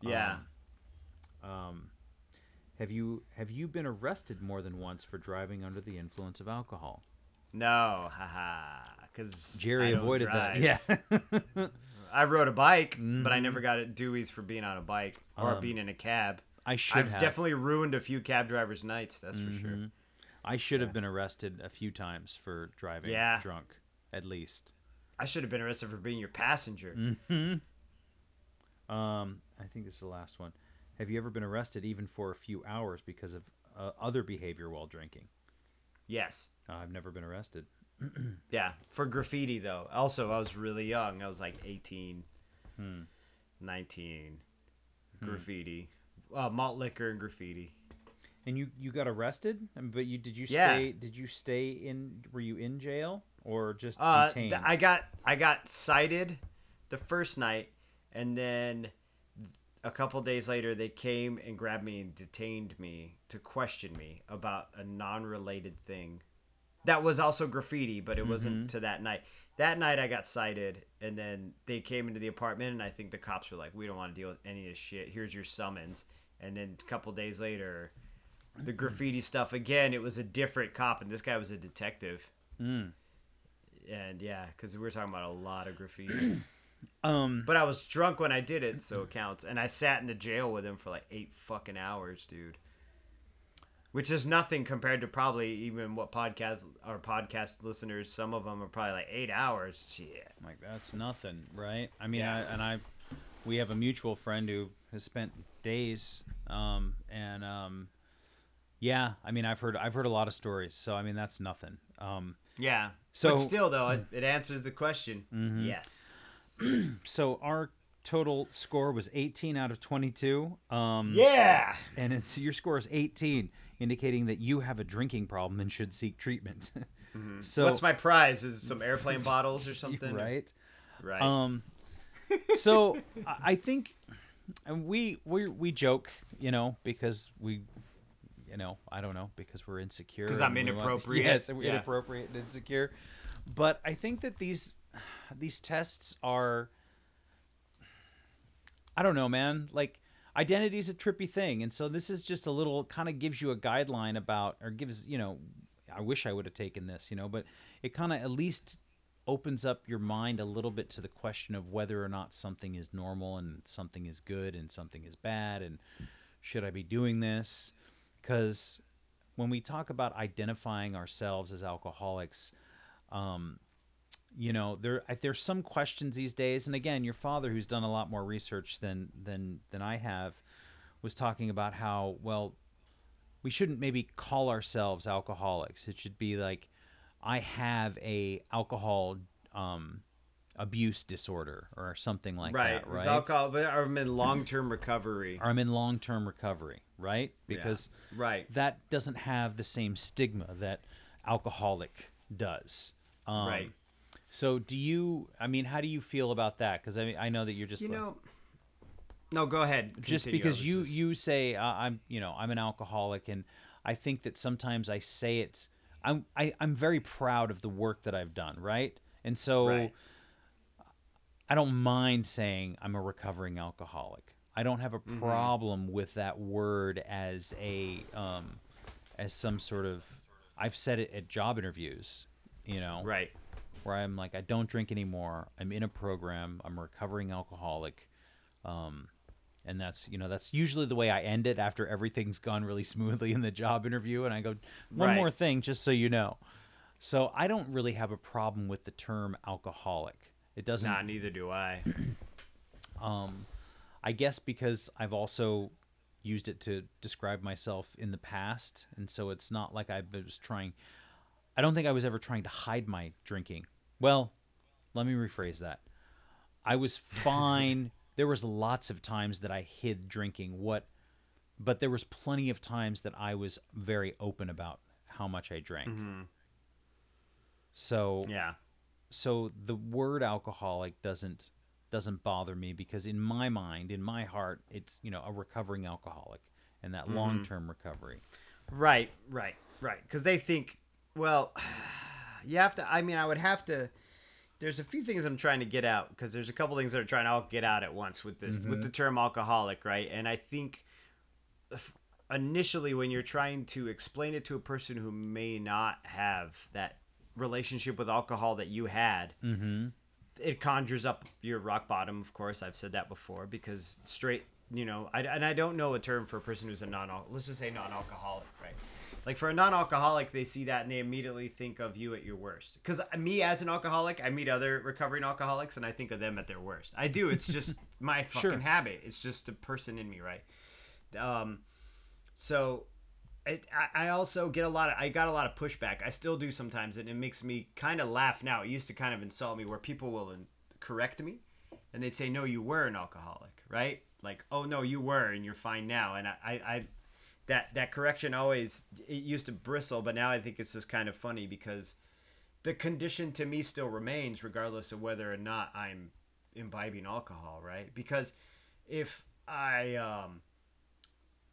Yeah. Um, um, have you have you been arrested more than once for driving under the influence of alcohol? No, haha. Because Jerry avoided that. Yeah. I rode a bike, but Mm-hmm. I never got it DUIs for being on a bike or Um, being in a cab. I should I've have. definitely ruined a few cab drivers' nights. That's for sure. Mhm. I should have been arrested a few times for driving Yeah. drunk, at least. I should have been arrested for being your passenger. Mm. Um, I think this is the last one. Have you ever been arrested even for a few hours because of uh, other behavior while drinking? Yes. Uh, I've never been arrested. Yeah. For graffiti though. Also, I was really young. I was like 18, Hmm. 19. graffiti, uh, malt liquor and graffiti. And you you got arrested, Um, but you did you Yeah. stay? Did you stay in? Were you in jail or just Uh, detained? I got I got cited the first night, and then a couple days later they came and grabbed me and detained me to question me about a non-related thing. That was also graffiti, but it wasn't to that night. That night I got cited, and then they came into the apartment, and I think the cops were like, "We don't want to deal with any of this shit. Here's your summons." And then a couple days later, the graffiti stuff again. It was a different cop, and this guy was a detective Mm. and yeah, because we were talking about a lot of graffiti. um. but I was drunk when I did it, so it counts. And I sat in the jail with him for like eight fucking hours, dude. Which is nothing compared to probably even what podcast our podcast listeners. Some of them are probably like eight hours. Shit. Like that's nothing, right? I mean, Yeah. I, and I, we have a mutual friend who has spent days, um, and um, yeah, I mean, I've heard I've heard a lot of stories, so I mean, that's nothing. Um, Yeah. So- but still, though, it, it answers the question. Yes. so our total score was 18 out of 22. Um, Yeah. and it's your score is 18, indicating that you have a drinking problem and should seek treatment. so What's my prize? Is it some airplane bottles or something? right? Right. Um, so I think and we we we joke, you know, because we, you know, I don't know, because we're insecure. 'Cause I'm and we want- inappropriate. yes, we're Yeah. inappropriate and insecure. But I think that these these tests are. I don't know, man. Like identity is a trippy thing, and so this is just a little kind of gives you a guideline about, or gives you know. I wish I would have taken this, you know, but it kind of at least opens up your mind a little bit to the question of whether or not something is normal and something is good and something is bad and should I be doing this? Because when we talk about identifying ourselves as alcoholics, um, you know, there there's some questions these days. And again, your father, who's done a lot more research than than than I have, was talking about how well we shouldn't maybe call ourselves alcoholics. It should be like I have a alcohol um, abuse disorder or something like right. that, It's right? alcohol, but I'm in long term recovery. or I'm in long term recovery, right? Because Right. that doesn't have the same stigma that alcoholic does. Um, Right. So do you? I mean, how do you feel about that? Because I mean, I know that you're just You like- know. No, go ahead. just Continue. I because you just- you say uh, I'm you know I'm an alcoholic and I think that sometimes I say it I'm I, I'm very proud of the work that I've done right and so Right. I don't mind saying I'm a recovering alcoholic I don't have a Mm-hmm. problem with that word as a um, as some sort of I've said it at job interviews you know Right. Where I'm like, I don't drink anymore. I'm in a program. I'm a recovering alcoholic. Um, and that's, you know, that's usually the way I end it after everything's gone really smoothly in the job interview. And I go, one Right. more thing, just so you know. So I don't really have a problem with the term alcoholic. It doesn't, Nah, neither do I. um, I guess because I've also used it to describe myself in the past, and so it's not like I was trying. I don't think I was ever trying to hide my drinking. Well, let me rephrase that. I was fine. there was lots of times that I hid drinking. What, but there was plenty of times that I was very open about how much I drank. Mm-hmm. So Yeah. so the word alcoholic doesn't doesn't bother me because in my mind in my heart it's you know a recovering alcoholic and that mm-hmm. long-term recovery Right, right, right. Because they think, well, you have to. I mean, I would have to. There's a few things I'm trying to get out because there's a couple things that are trying to all get out at once with this with the term alcoholic, right? And I think initially when you're trying to explain it to a person who may not have that relationship with alcohol that you had, mm-hmm it conjures up your rock bottom. Of course, I've said that before because straight, you know, I, and I don't know a term for a person who's a non. Let's just say non-alcoholic, right? Like for a non-alcoholic, they see that and they immediately think of you at your worst. Because me as an alcoholic, I meet other recovering alcoholics and I think of them at their worst. I do. It's just my fucking Sure. habit. It's just a person in me, right? Um, so it, I, I also get a lot of I got a lot of pushback. I still do sometimes, and it makes me kind of laugh now. It used to kind of insult me where people will in, correct me, and they'd say, "No, you were an alcoholic, right?" like oh no you were and you're fine now and I, I, I that that correction always it used to bristle but now I think it's just kind of funny because the condition to me still remains regardless of whether or not I'm imbibing alcohol right? Because if I um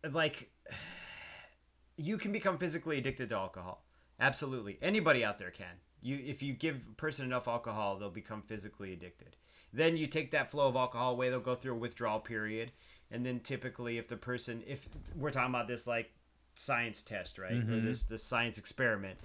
like you can become physically addicted to alcohol. Absolutely. Anybody out there can. You if you give a person enough alcohol they'll become physically addicted. Then you take that flow of alcohol away they'll go through a withdrawal period and then typically if the person if we're talking about this like science test right? Or mm-hmm. this this science experiment.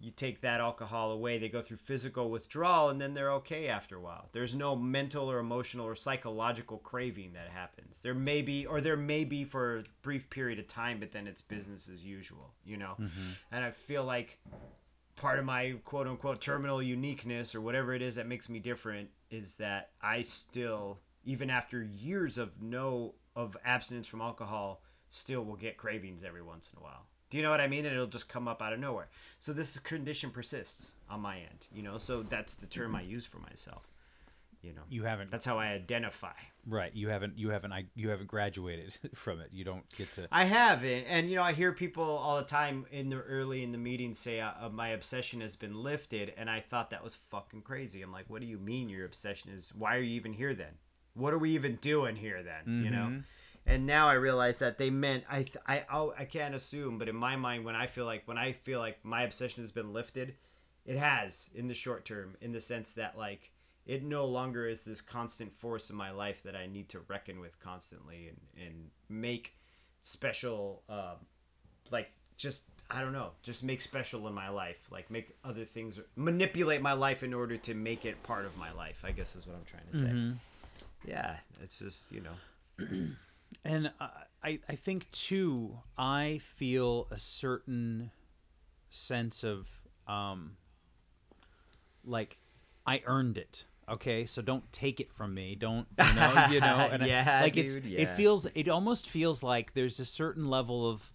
You take that alcohol away they go through physical withdrawal and then they're okay after a while. There's no mental or emotional or psychological craving that happens. There may be or there may be for a brief period of time but then it's business as usual you know? Mm-hmm. And i feel like part of my quote unquote terminal uniqueness or whatever it is that makes me different is that I still even after years of no of abstinence from alcohol still will get cravings every once in a while. Do you know what I mean? And it'll just come up out of nowhere. So this condition persists on my end, you know. So that's the term I use for myself. You know. You haven't That's how I identify. right. You haven't you haven't I you haven't graduated from it. You don't get to I have, and, and you know, I hear people all the time in the early in the meeting say uh, uh, my obsession has been lifted, and I thought that was fucking crazy. I'm like, what do you mean your obsession is? Why are you even here then? What are we even doing here then? You know. And now I realize that they meant I I I can't assume, but in my mind, when I feel like when I feel like my obsession has been lifted, it has in the short term, in the sense that like it no longer is this constant force in my life that I need to reckon with constantly and and make special um like just I don't know, just make special in my life, like make other things manipulate my life in order to make it part of my life. I guess is what I'm trying to say. Yeah, it's just you know. And I, I, I think too, I feel a certain sense of, um, like, I earned it. Okay, so don't take it from me. Don't you know? You know, and I- Yeah, like it's dude, it feels it almost feels like there's a certain level of,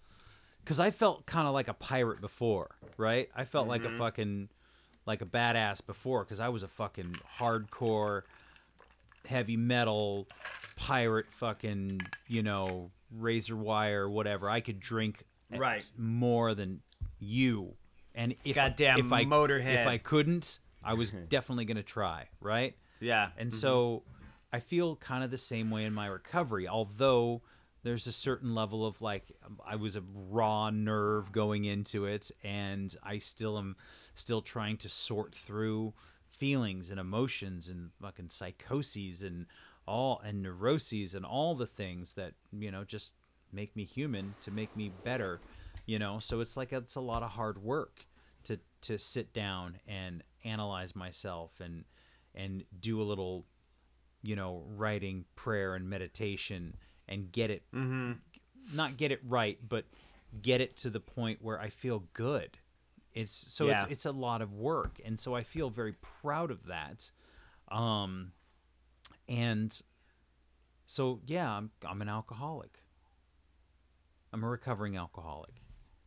because I felt kind of like a pirate before, right? I felt like Mm-hmm. a fucking, like a badass before, because I was a fucking hardcore heavy metal pirate fucking you know razor wire whatever i could drink Right. more than you and if Goddamn if i Motorhead. if i couldn't i was definitely going to try right Yeah. and mm-hmm. so I feel kind of the same way in my recovery, although there's a certain level of like um, I was a raw nerve going into it and I still am still trying to sort through feelings and emotions and fucking psychoses and all and neuroses and all the things that, you know, just make me human to make me better, you know. So it's like it's a lot of hard work to to sit down and analyze myself and and do a little you know writing prayer and meditation and get it mm-hmm. not get it right but get it to the point where i feel good it's so Yeah. it's it's a lot of work and so i feel very proud of that um and so yeah i'm i'm an alcoholic i'm a recovering alcoholic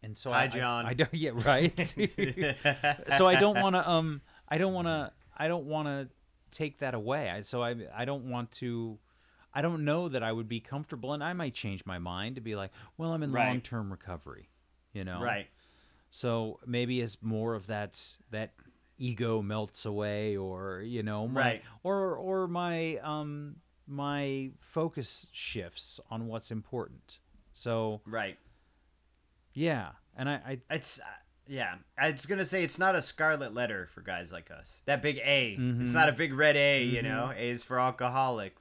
and so Hi, I, I- John. I, don't yeah right so I don't want to um I don't want to I don't want to take that away. I, so I I don't want to I don't know that I would be comfortable and I might change my mind to be like, well, I'm in Right. long-term recovery, you know. Right. So maybe as more of that that ego melts away or, you know, my, Right. or or my um my focus shifts on what's important. So, Right. yeah. And I, I It's uh, yeah. I was gonna say it's not a scarlet letter for guys like us. That big A. Mm-hmm. It's not a big red A. You know, A is for alcoholic.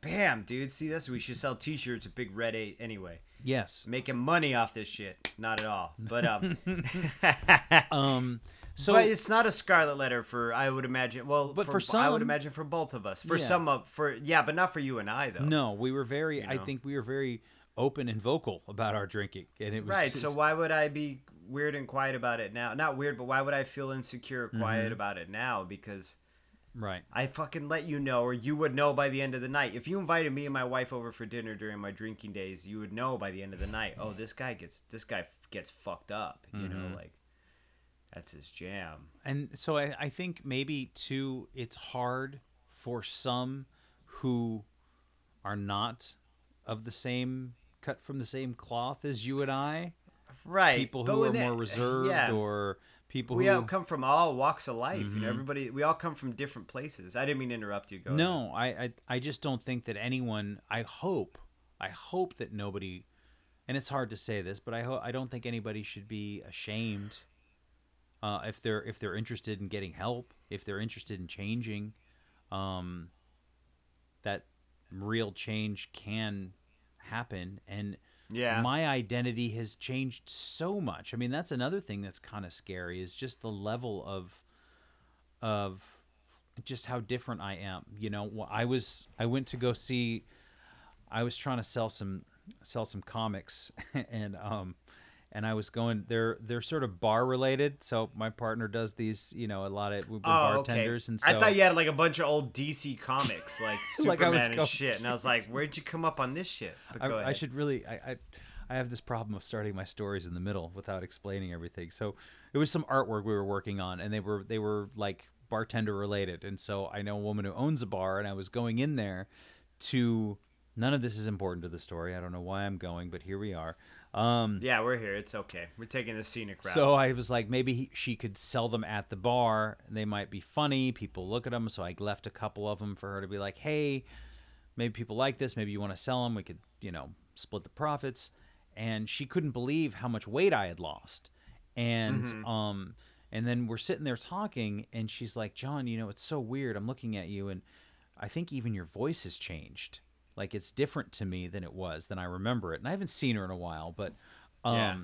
Bam, dude. See, that's we should sell T-shirts. A big red A anyway. Yes. Making money off this shit. Not at all. But um. Um so but it's not a scarlet letter for I would imagine. Well, But for, for I would imagine for both of us. For Yeah. some of for yeah, but not for you and I though. No, we were very. I know? think we were very open and vocal about our drinking, and it was Right. So why would I be weird and quiet about it now? Not weird, but why would I feel insecure, quiet Mm-hmm. about it now? Because right. I fucking let you know, or you would know by the end of the night. If you invited me and my wife over for dinner during my drinking days, you would know by the end of the night. Oh, this guy gets this guy gets fucked up. You Mm-hmm. know, like that's his jam. And so I, I think maybe too, it's hard for some who are not of the same cut from the same cloth as you and I. right. People who are when more reserved yeah. or people we who all come from all walks of life. You Mhm. know, everybody. We all come from different places. I didn't mean to interrupt you. Go. No, I, I I just don't think that anyone. I hope, I hope that nobody, and it's hard to say this, but I hope I don't think anybody should be ashamed. Uh, if they're if they're interested in getting help, if they're interested in changing, um, that real change can happen, and Yeah. my identity has changed so much. I mean, that's another thing that's kind of scary is just the level of of just how different I am. You know, I was I went to go see I was trying to sell some sell some comics and um and I was going they're they're sort of bar related. So my partner does these, you know, a lot of we're Oh, bartenders okay. and so I thought you had like a bunch of old DC comics, like Like I Superman was and going- shit, and I was like, "Where'd you come up on this shit?" But I, I should really I, I I have this problem of starting my stories in the middle without explaining everything. So it was some artwork we were working on and they were they were like bartender related. And so I know a woman who owns a bar and I was going in there to none of this is important to the story. I don't know why I'm going, but here we are. Um Yeah, we're here. It's okay. We're taking the scenic route. so I was like, maybe he, she could sell them at the bar. They might be funny. People look at them. So I left a couple of them for her to be like, hey, maybe people like this. Maybe you want to sell them. We could, you know, split the profits. And she couldn't believe how much weight I had lost. And um, and then we're sitting there talking, and she's like, John, you know, it's so weird. I'm looking at you, and I think even your voice has changed. Like it's different to me than it was than I remember it. And I haven't seen her in a while, but um, Yeah.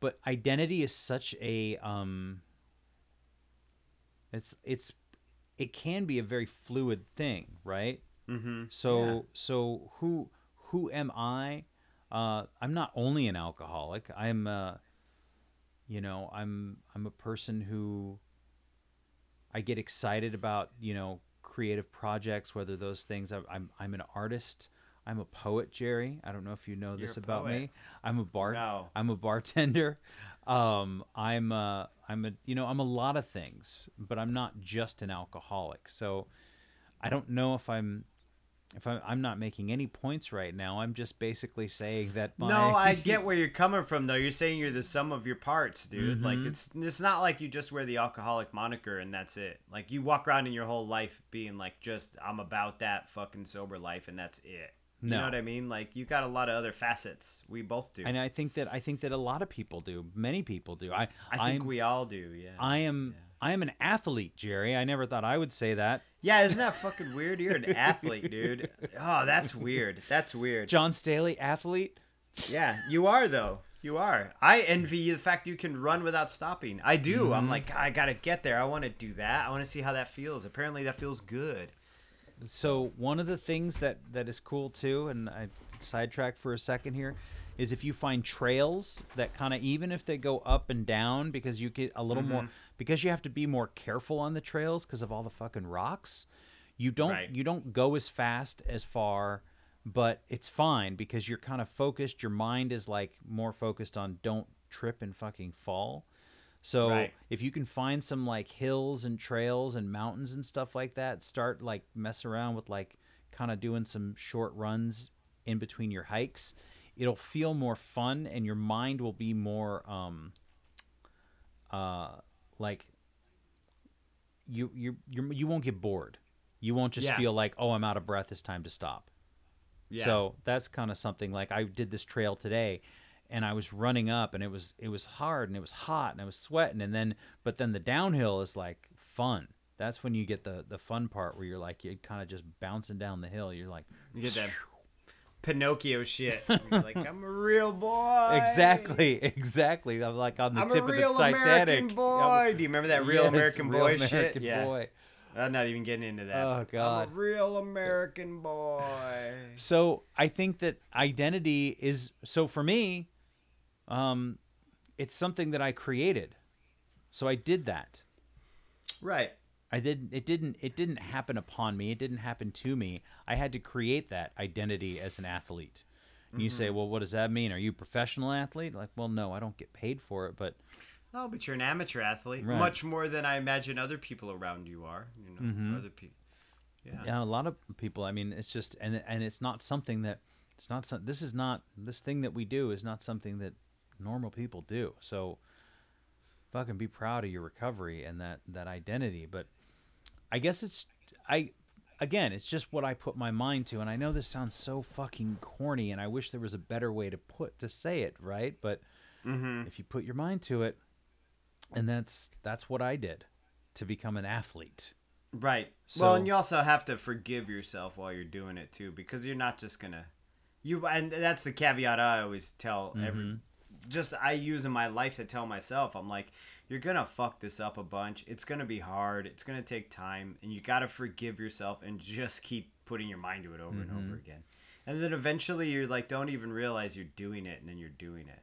but identity is such a um it's it's it can be a very fluid thing right mm-hmm. so Yeah. so who who am i uh i'm not only an alcoholic i'm uh you know i'm i'm a person who i get excited about you know creative projects whether those things i'm i'm, I'm an artist. I'm a poet jerry. I don't know if you know this about poet. me i'm a bar No. i'm a bartender. Um i'm uh i'm a you know i'm a lot of things but i'm not just an alcoholic. So i don't know if i'm if I'm, I'm not making any points right now i'm just basically saying that my No, I get where you're coming from though. You're saying you're the sum of your parts, dude. Like Mhm. it's it's not like you just wear the alcoholic moniker and that's it. Like you walk around in your whole life being like just I'm about that fucking sober life and that's it. You No. know what I mean? Like you got a lot of other facets. We both do. and i think that i think that a lot of people do many people do i I think I'm- we all do, yeah. i am i am an athlete jerry i never thought i would say that Yeah, isn't that fucking weird? You're an athlete, dude. Oh, that's weird. That's weird. john staley athlete Yeah, you are though. You are. I envy you the fact you can run without stopping. I do. I'm Mm-hmm. like, I gotta get there. I want to do that. I want to see how that feels. Apparently, that feels good. So one of the things that that is cool too, and I sidetrack for a second here, is if you find trails that kind of even if they go up and down because you get a little Mm-hmm. more because you have to be more careful on the trails because of all the fucking rocks. You don't Right. you don't go as fast as far, but it's fine because you're kind of focused. Your mind is like more focused on don't trip and fucking fall. So Right. if you can find some like hills and trails and mountains and stuff like that, start like mess around with like kind of doing some short runs in between your hikes. It'll feel more fun and your mind will be more um uh like you you you you won't get bored. You won't just Yeah. feel like, "Oh, I'm out of breath, it's time to stop." Yeah. So that's kind of something like I did this trail today and I was running up and it was it was hard and it was hot and I was sweating and then but then the downhill is like fun. That's when you get the the fun part where you're like you're kind of just bouncing down the hill. You're like you get that Pinocchio shit. Like, I'm a real boy. Exactly, exactly. I'm like on the tip of the Titanic. I'm tip a of real the Titanic. American boy. Do you remember that real Yes, American real boy American shit? Yeah. boy. I'm not even getting into that. Oh, God. I'm a real American boy. So I think that identity is so for me, um, it's something that I created. So I did that. Right. I didn't. It didn't. It didn't happen upon me. It didn't happen to me. I had to create that identity as an athlete. And you say, Mm-hmm. well, what does that mean? Are you a professional athlete? Like, well, no, I don't get paid for it, but Oh, but you're an amateur athlete, Right. much more than I imagine other people around you are. You know, Mhm. other people. Yeah. yeah, a lot of people. I mean, it's just and and it's not something that It's not some, this is not this thing that we do is not something that normal people do. So fucking be proud of your recovery and that that identity, but I guess it's I again, it's just what I put my mind to and I know this sounds so fucking corny and I wish there was a better way to put to say it, right? But Mm-hmm. if you put your mind to it and that's that's what I did to become an athlete. Right. So- well, and you also have to forgive yourself while you're doing it too, because you're not just gonna you. And that's the caveat I always tell every. Just I use in my life to tell myself, I'm like, you're gonna fuck this up a bunch. It's gonna be hard. It's gonna take time, and you gotta forgive yourself and just keep putting your mind to it over and over again. And then eventually, you're like, don't even realize you're doing it, and then you're doing it.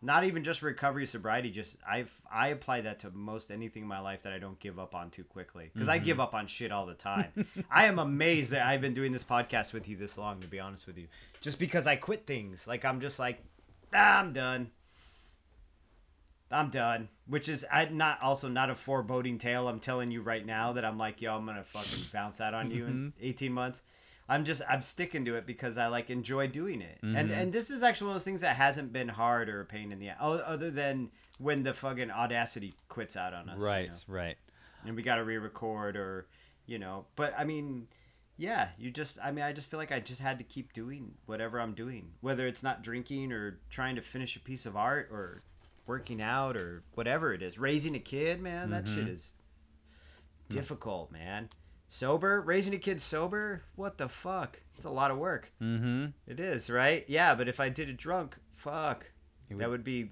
Not even just recovery sobriety just i've i apply that to most anything in my life that i don't give up on too quickly. Because i give up on shit all the time. I am amazed that i've been doing this podcast with you this long to be honest with you. Just because i quit things. Like i'm just like ah, i'm done i'm done. Which is I, not also not a foreboding tale i'm telling you right now that i'm like yo i'm gonna fucking bounce out on you in mm-hmm. 18 months. I'm just I'm sticking to it because I like enjoy doing it, and mm-hmm. and this is actually one of those things that hasn't been hard or a pain in the ass, other than when the fucking audacity quits out on us, you Right, know, right. and we got to re-record or you know. But I mean, yeah, you just I mean I just feel like I just had to keep doing whatever I'm doing, whether it's not drinking or trying to finish a piece of art or working out or whatever it is. Raising a kid, man, that shit is difficult, man. Sober, raising a kid sober, what the fuck? It's a lot of work. Mm-hmm. It is, right? Yeah, but if I did it drunk, fuck, It that would- would be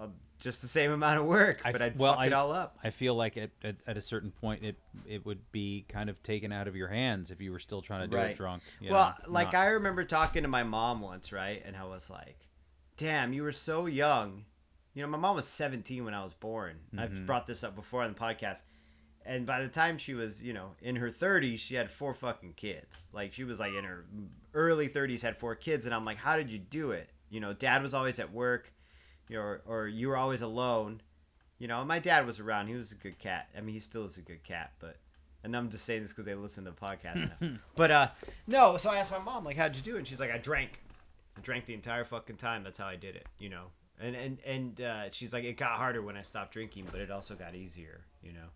uh, just the same amount of work, I but I'd well, fuck it I- all up. I feel like at, at, at a certain point it it would be kind of taken out of your hands if you were still trying to do Right. it drunk. you well, know, like not- I remember talking to my mom once, right? And I was like, "Damn, you were so young." You know, my mom was 17 when I was born. Mm-hmm. I've brought this up before on the podcast. And by the time she was, you know, in her 30s, she had four fucking kids. Like she was like in her early 30s had four kids and I'm like, "How did you do it?" You know, dad was always at work, you know, or, or you were always alone. You know, my dad was around. He was a good cat. I mean, he still is a good cat, but and I'm just saying this because they listen to the podcast now. but uh, no. So I asked my mom, like, how'd you do? it? And she's like, I drank. I drank the entire fucking time. That's how I did it. You know. And and and uh, she's like, it got harder when I stopped drinking, but it also got easier. You know.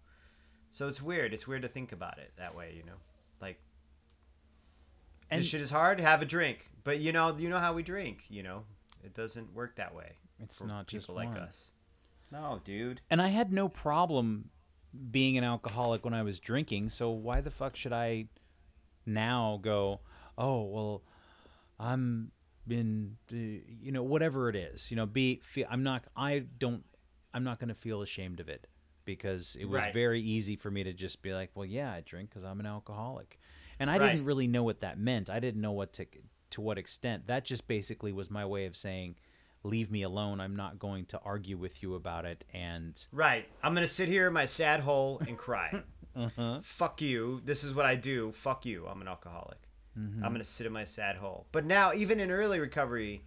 So it's weird. It's weird to think about it that way. You know, like And- this shit is hard. Have a drink, but you know, you know how we drink. You know, it doesn't work that way. It's for not just people like one. us. No, dude. And I had no problem being an alcoholic when I was drinking, so why the fuck should I now go, "Oh, well, I'm been uh, you know, whatever it is, you know, be feel, I'm not I don't I'm not going to feel ashamed of it because it was Right. very easy for me to just be like, "Well, yeah, I drink cuz I'm an alcoholic." And I Right. didn't really know what that meant. I didn't know what to to what extent. That just basically was my way of saying, "Leave me alone. I'm not going to argue with you about it." And Right. I'm gonna sit here in my sad hole and cry. uh-huh. Fuck you. This is what I do. Fuck you. I'm an alcoholic. Mm-hmm. I'm gonna sit in my sad hole. But now, even in early recovery,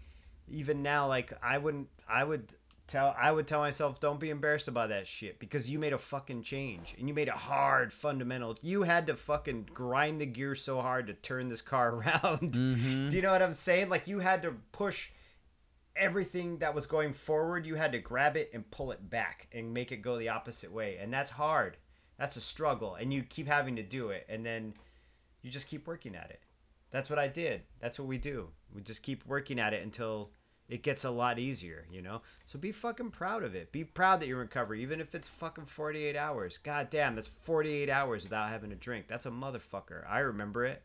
even now, like I wouldn't. I would tell. I would tell myself, don't be embarrassed about that shit because you made a fucking change and you made a hard fundamental. You had to fucking grind the gear so hard to turn this car around. Mm-hmm. Do you know what I'm saying? Like you had to push everything that was going forward, you had to grab it and pull it back and make it go the opposite way. And that's hard. That's a struggle. And you keep having to do it. And then you just keep working at it. That's what I did. That's what we do. We just keep working at it until it gets a lot easier, you know? So be fucking proud of it. Be proud that you're in recovery, even if it's fucking 48 hours. God damn, that's 48 hours without having a drink. That's a motherfucker. I remember it.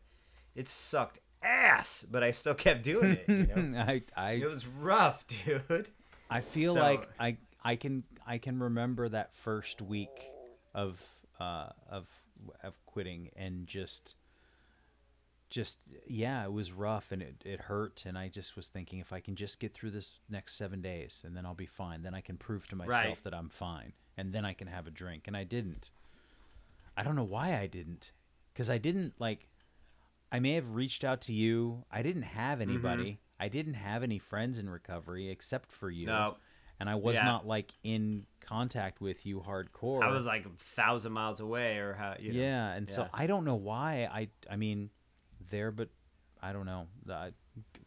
It sucked ass, but I still kept doing it, you know? I I It was rough, dude. I feel So- like I I can I can remember that first week of uh of of quitting and just just yeah it was rough and it, it hurt and i just was thinking if i can just get through this next seven days and then i'll be fine then i can prove to myself Right. that i'm fine and then i can have a drink and i didn't i don't know why i didn't because i didn't like i may have reached out to you i didn't have mm-hmm. anybody i didn't have any friends in recovery except for you No. and i was Yeah. not like in contact with you hardcore I was like a thousand miles away, or how you know. yeah, and so. I don't know why. I I mean, there, but I don't know. The- I,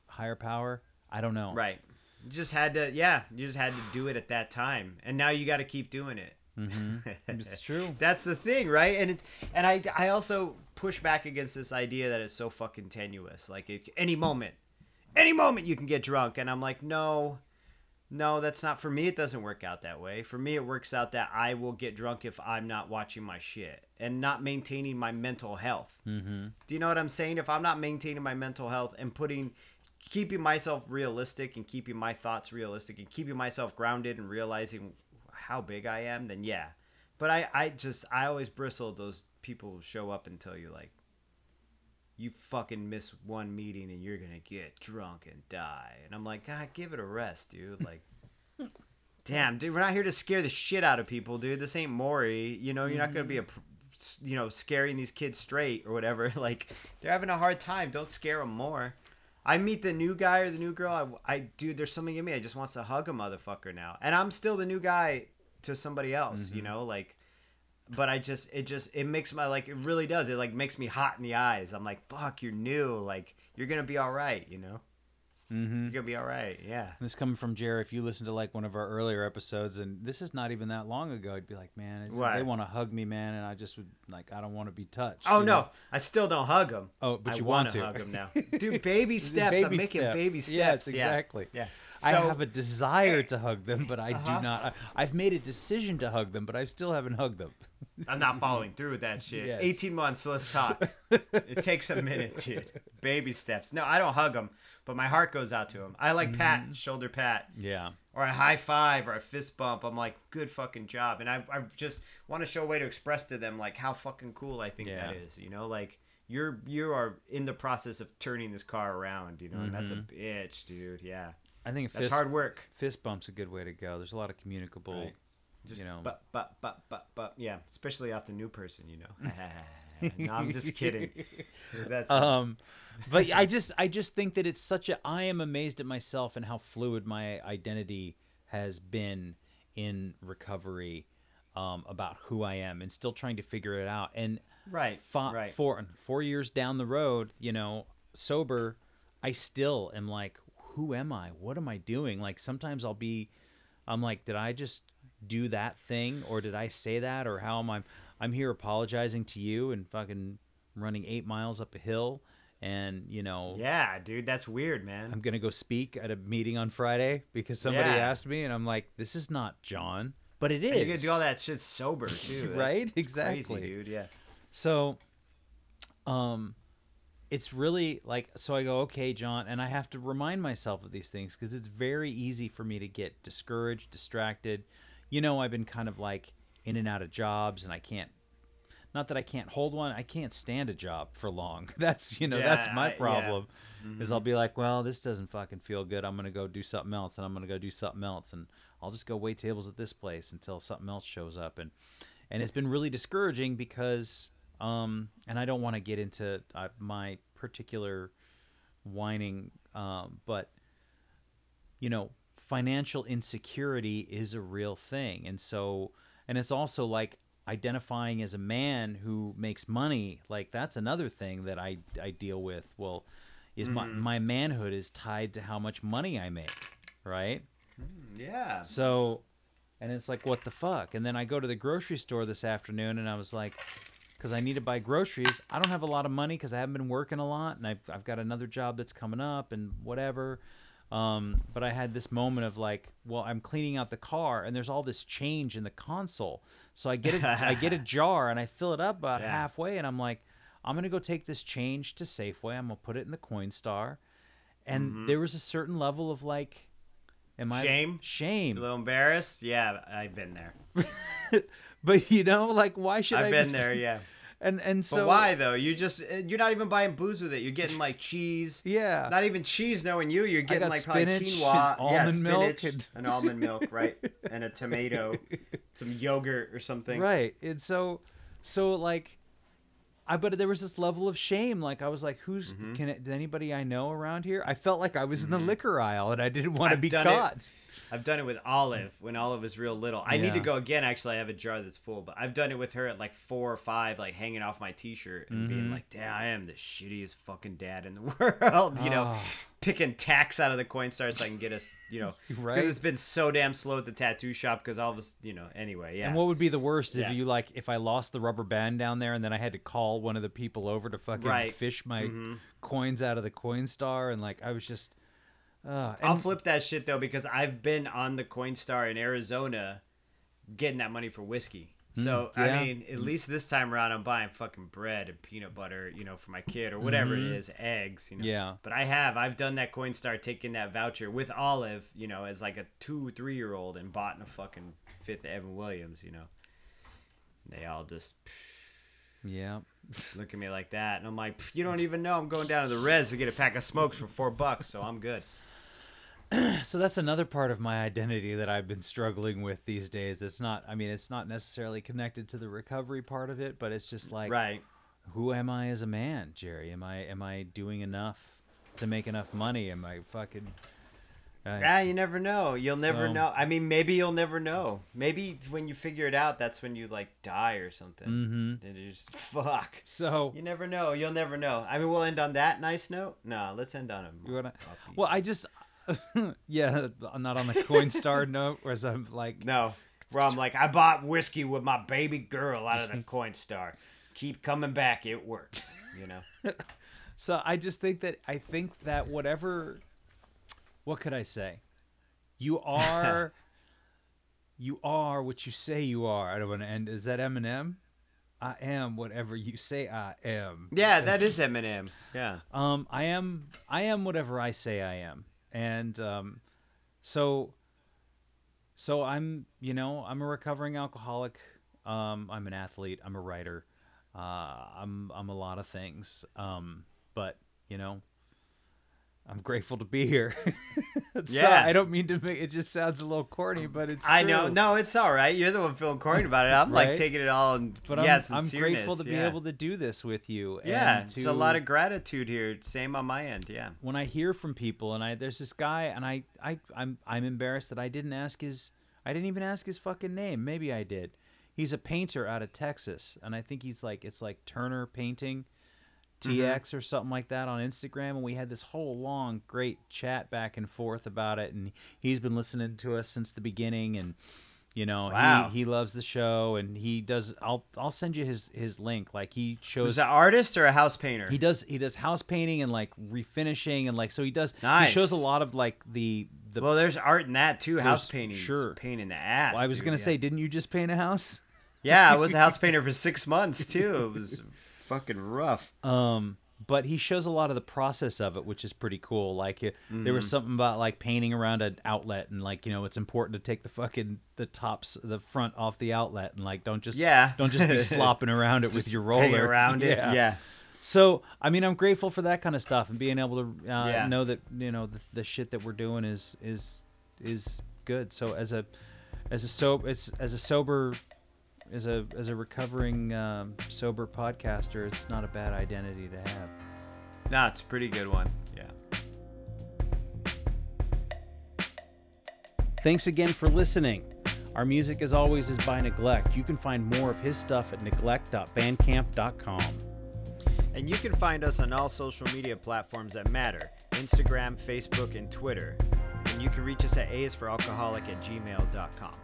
higher power. I don't know. Right. You just had to, yeah, you just had to do it at that time, and now you got to keep doing it. Mm-hmm. It's true. That's the thing, right? And it, and I I also push back against this idea that it's so fucking tenuous. Like it, any moment, any moment you can get drunk, and I'm like, no, no, that's not for me. It doesn't work out that way. For me, it works out that I will get drunk if I'm not watching my shit and not maintaining my mental health. Mm-hmm. Do you know what I'm saying? If I'm not maintaining my mental health and putting keeping myself realistic and keeping my thoughts realistic and keeping myself grounded and realizing how big I am, then yeah. But I, I just I always bristle those people who show up and tell you like you fucking miss one meeting and you're gonna get drunk and die. And I'm like, God, give it a rest, dude. Like Damn, dude, we're not here to scare the shit out of people, dude. This ain't Maury. You know, you're not gonna be a, mm-hmm. you know, scaring these kids straight or whatever. Like, they're having a hard time. Don't scare them more. I meet the new guy or the new girl. I, I dude, there's something in me. I just wants to hug a motherfucker now, and I'm still the new guy to somebody else. You mm-hmm. know, like, but I just, it just, it makes my like, it really does. It like makes me hot in the eyes. I'm like, fuck, you're new. Like, you're gonna be all right. You know, Mm-hmm. you're gonna be all right. Yeah. This coming from Jerry. If you listen to like one of our earlier episodes, and this is not even that long ago, I'd be like, man, they want to hug me, man, and I just would like, I don't want to be touched. Oh no, know? I still don't hug them. Oh, but I you wanna hug them now, dude. Baby steps. I'm making steps. baby steps. Yes, Yeah. exactly. Yeah. I have a desire to hug them, but I Uh-huh. do not. I, I've made a decision to hug them, but I still haven't hugged them. I'm not following through with that shit. Yes. 18 months, let's talk. it takes a minute, dude. Baby steps. No, I don't hug them, but my heart goes out to them. I like pat, shoulder pat, Yeah. or a high five, or a fist bump. I'm like, good fucking job. And I, I just want to show a way to express to them, like, how fucking cool I think that Yeah. is. You know, like, you're you are in the process of turning this car around, you know, and that's a bitch, dude. Yeah. I think That's fist, hard work. fist bump's a good way to go. There's a lot of communicable. Right. Just you know. but but but but but yeah, especially off the new person, you know. no, I'm just kidding. That's um but i just i just think that it's such a i am amazed at myself and how fluid my identity has been in recovery um, about who i am and still trying to figure it out and right. fi- right. four four years down the road you know sober i still am like who am i what am i doing like sometimes i'll be i'm like did i just do that thing or did i say that or how am i i'm here apologizing to you and fucking running eight miles up a hill and you know Yeah, dude, that's weird, man. i'm gonna go speak at a meeting on friday because somebody Yeah. asked me and i'm like this is not john but it is And you gotta do all that shit sober too, Right? crazy, Exactly. dude. Yeah. So, um, it's really like so. I go, okay, John, and I have to remind myself of these things because it's very easy for me to get discouraged, distracted. You know, I've been kind of like in and out of jobs, and I can't. Not that I can't hold one, I can't stand a job for long. That's you know that's Yeah, my I- yeah. problem. Is I'll mm-hmm. be like, well, this doesn't fucking feel good. I'm gonna go do something else, and I'm gonna go do something else, and I'll just go wait tables at this place until something else shows up, and and it's been really discouraging because um and i don't want to get into uh, my particular whining um but you know financial insecurity is a real thing and so and it's also like identifying as a man who makes money like that's another thing that i i deal with well is my my manhood is tied to how much money i make right Yeah. so, and it's like, what the fuck? And then I go to the grocery store this afternoon and I was like, because I need to buy groceries. I don't have a lot of money because I haven't been working a lot and I've, I've got another job that's coming up and whatever. Um, but I had this moment of like, well, I'm cleaning out the car and there's all this change in the console. So I get a, I get a jar and I fill it up about Yeah. halfway and I'm like, I'm going to go take this change to Safeway. I'm going to put it in the Coinstar. And there was a certain level of like, am I Shame? Shame. A little embarrassed? Yeah, I've been there. but you know, like why should I I've been there, yeah. And and But so why though? You just uh, you're not even buying booze with it. You're getting like cheese. Yeah. Not even cheese knowing you. You're getting like probably spinach quinoa, and yeah, almond milk and- and almond milk, right? And a tomato, some yogurt or something. right. And so so like I but there was this level of shame. Like I was like, who's Mm-hmm. can it, does anybody I know around here? I felt like I was in the liquor aisle and I didn't want to be done it. caught. I've done it with Olive when Olive was real little. I need to go again. Actually, I have a jar that's full, but I've done it with her at like four or five, like hanging off my T-shirt and Mm-hmm. being like, "Damn, I am the shittiest fucking dad in the world," you know, Oh. Picking tacks out of the Coinstar so I can get us, you know, Right. Because it's been so damn slow at the tattoo shop because all of us, you know. Anyway, yeah. And what would be the worst Yeah. if you like if I lost the rubber band down there and then I had to call one of the people over to fucking Right. fish my Mhm. coins out of the Coinstar and like I was just uh I'll flip that shit though because I've been on the Coinstar in Arizona, getting that money for whiskey. So Mm, yeah. I mean, at least this time around, I'm buying fucking bread and peanut butter, you know, for my kid or whatever it is, eggs, you know. Mm-hmm. Yeah. But I have, I've done that Coinstar, taking that voucher with Olive, you know, as like a two, three year old, and bought in a fucking fifth Evan Williams, you know. They all just yeah. look at me like that, and I'm like, you don't even know I'm going down to the res to get a pack of smokes for four bucks, so I'm good. So that's another part of my identity that I've been struggling with these days. That's not I mean it's not necessarily connected to the recovery part of it, but it's just like right. who am I as a man, Jerry? Am I am I doing enough to make enough money? Am I fucking I- Yeah, you never know. You'll never So- know. I mean, maybe you'll never know. Maybe when you figure it out, that's when you like die or something. Mm-hmm. And you just fuck. So You never know. You'll never know. I mean, we'll end on that nice note. No, let's end on a. You wanna? Well, I just, yeah, I'm not on the Coinstar note, whereas I'm like, no, where I'm like, I bought whiskey with my baby girl out of the Coinstar. Keep coming back. It works. You know. so I just think that I think that whatever, what could I say? You are, you are what you say you are. I don't want to end. Is that Eminem? I am whatever you say I am. Yeah, that is Eminem. Yeah. Um, I am I am whatever I say I am, and um, so so I'm you know I'm a recovering alcoholic. Um, I'm an athlete. I'm a writer. Uh, I'm I'm a lot of things. Um, but you know, I'm grateful to be here. so uh, Yeah. I don't mean to make it. Just sounds a little corny, but it's. I know. No, it's all right. You're the one feeling corny about it. I'm like taking it all and But yeah, I'm, I'm grateful to sincereness, be yeah. able to do this with you. Yeah, and it's a lot of gratitude here. Same on my end. Yeah. when I hear from people and I there's this guy and I, I I'm I'm embarrassed that I didn't ask his I didn't even ask his fucking name. Maybe I did. He's a painter out of Texas and I think he's like it's like Turner Painting Mm-hmm. TX or something like that on Instagram and we had this whole long great chat back and forth about it and he's been listening to us since the beginning and you know Wow. he, he loves the show and he does I'll I'll send you his his link like he shows Was an artist or a house painter? he does he does house painting and like refinishing and like so he does Nice. he shows a lot of like the the well, there's art in that too. House painting. sure. Pain in the ass. Well, I was dude, gonna yeah. say didn't you just paint a house Yeah, I was a house painter for six months too. It was fucking rough. um but he shows a lot of the process of it which is pretty cool like uh, there Mm-hmm. was something about like painting around an outlet and like you know it's important to take the fucking the tops the front off the outlet and like don't just Yeah. don't just be slopping around it with your roller around it. Yeah. So I mean, I'm grateful for that kind of stuff and being able to uh, Yeah. know that you know the, the shit that we're doing is is is good. So as a as a sober it's as a sober as a as a recovering um, sober podcaster, it's not a bad identity to have. No, it's a pretty good one. Yeah. Thanks again for listening. Our music, as always, is by Neglect. You can find more of his stuff at neglect.bandcamp.com. And you can find us on all social media platforms that matter Instagram, Facebook, and Twitter. And you can reach us at aisforalcoholic at gmail.com.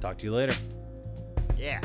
Talk to you later. Yeah.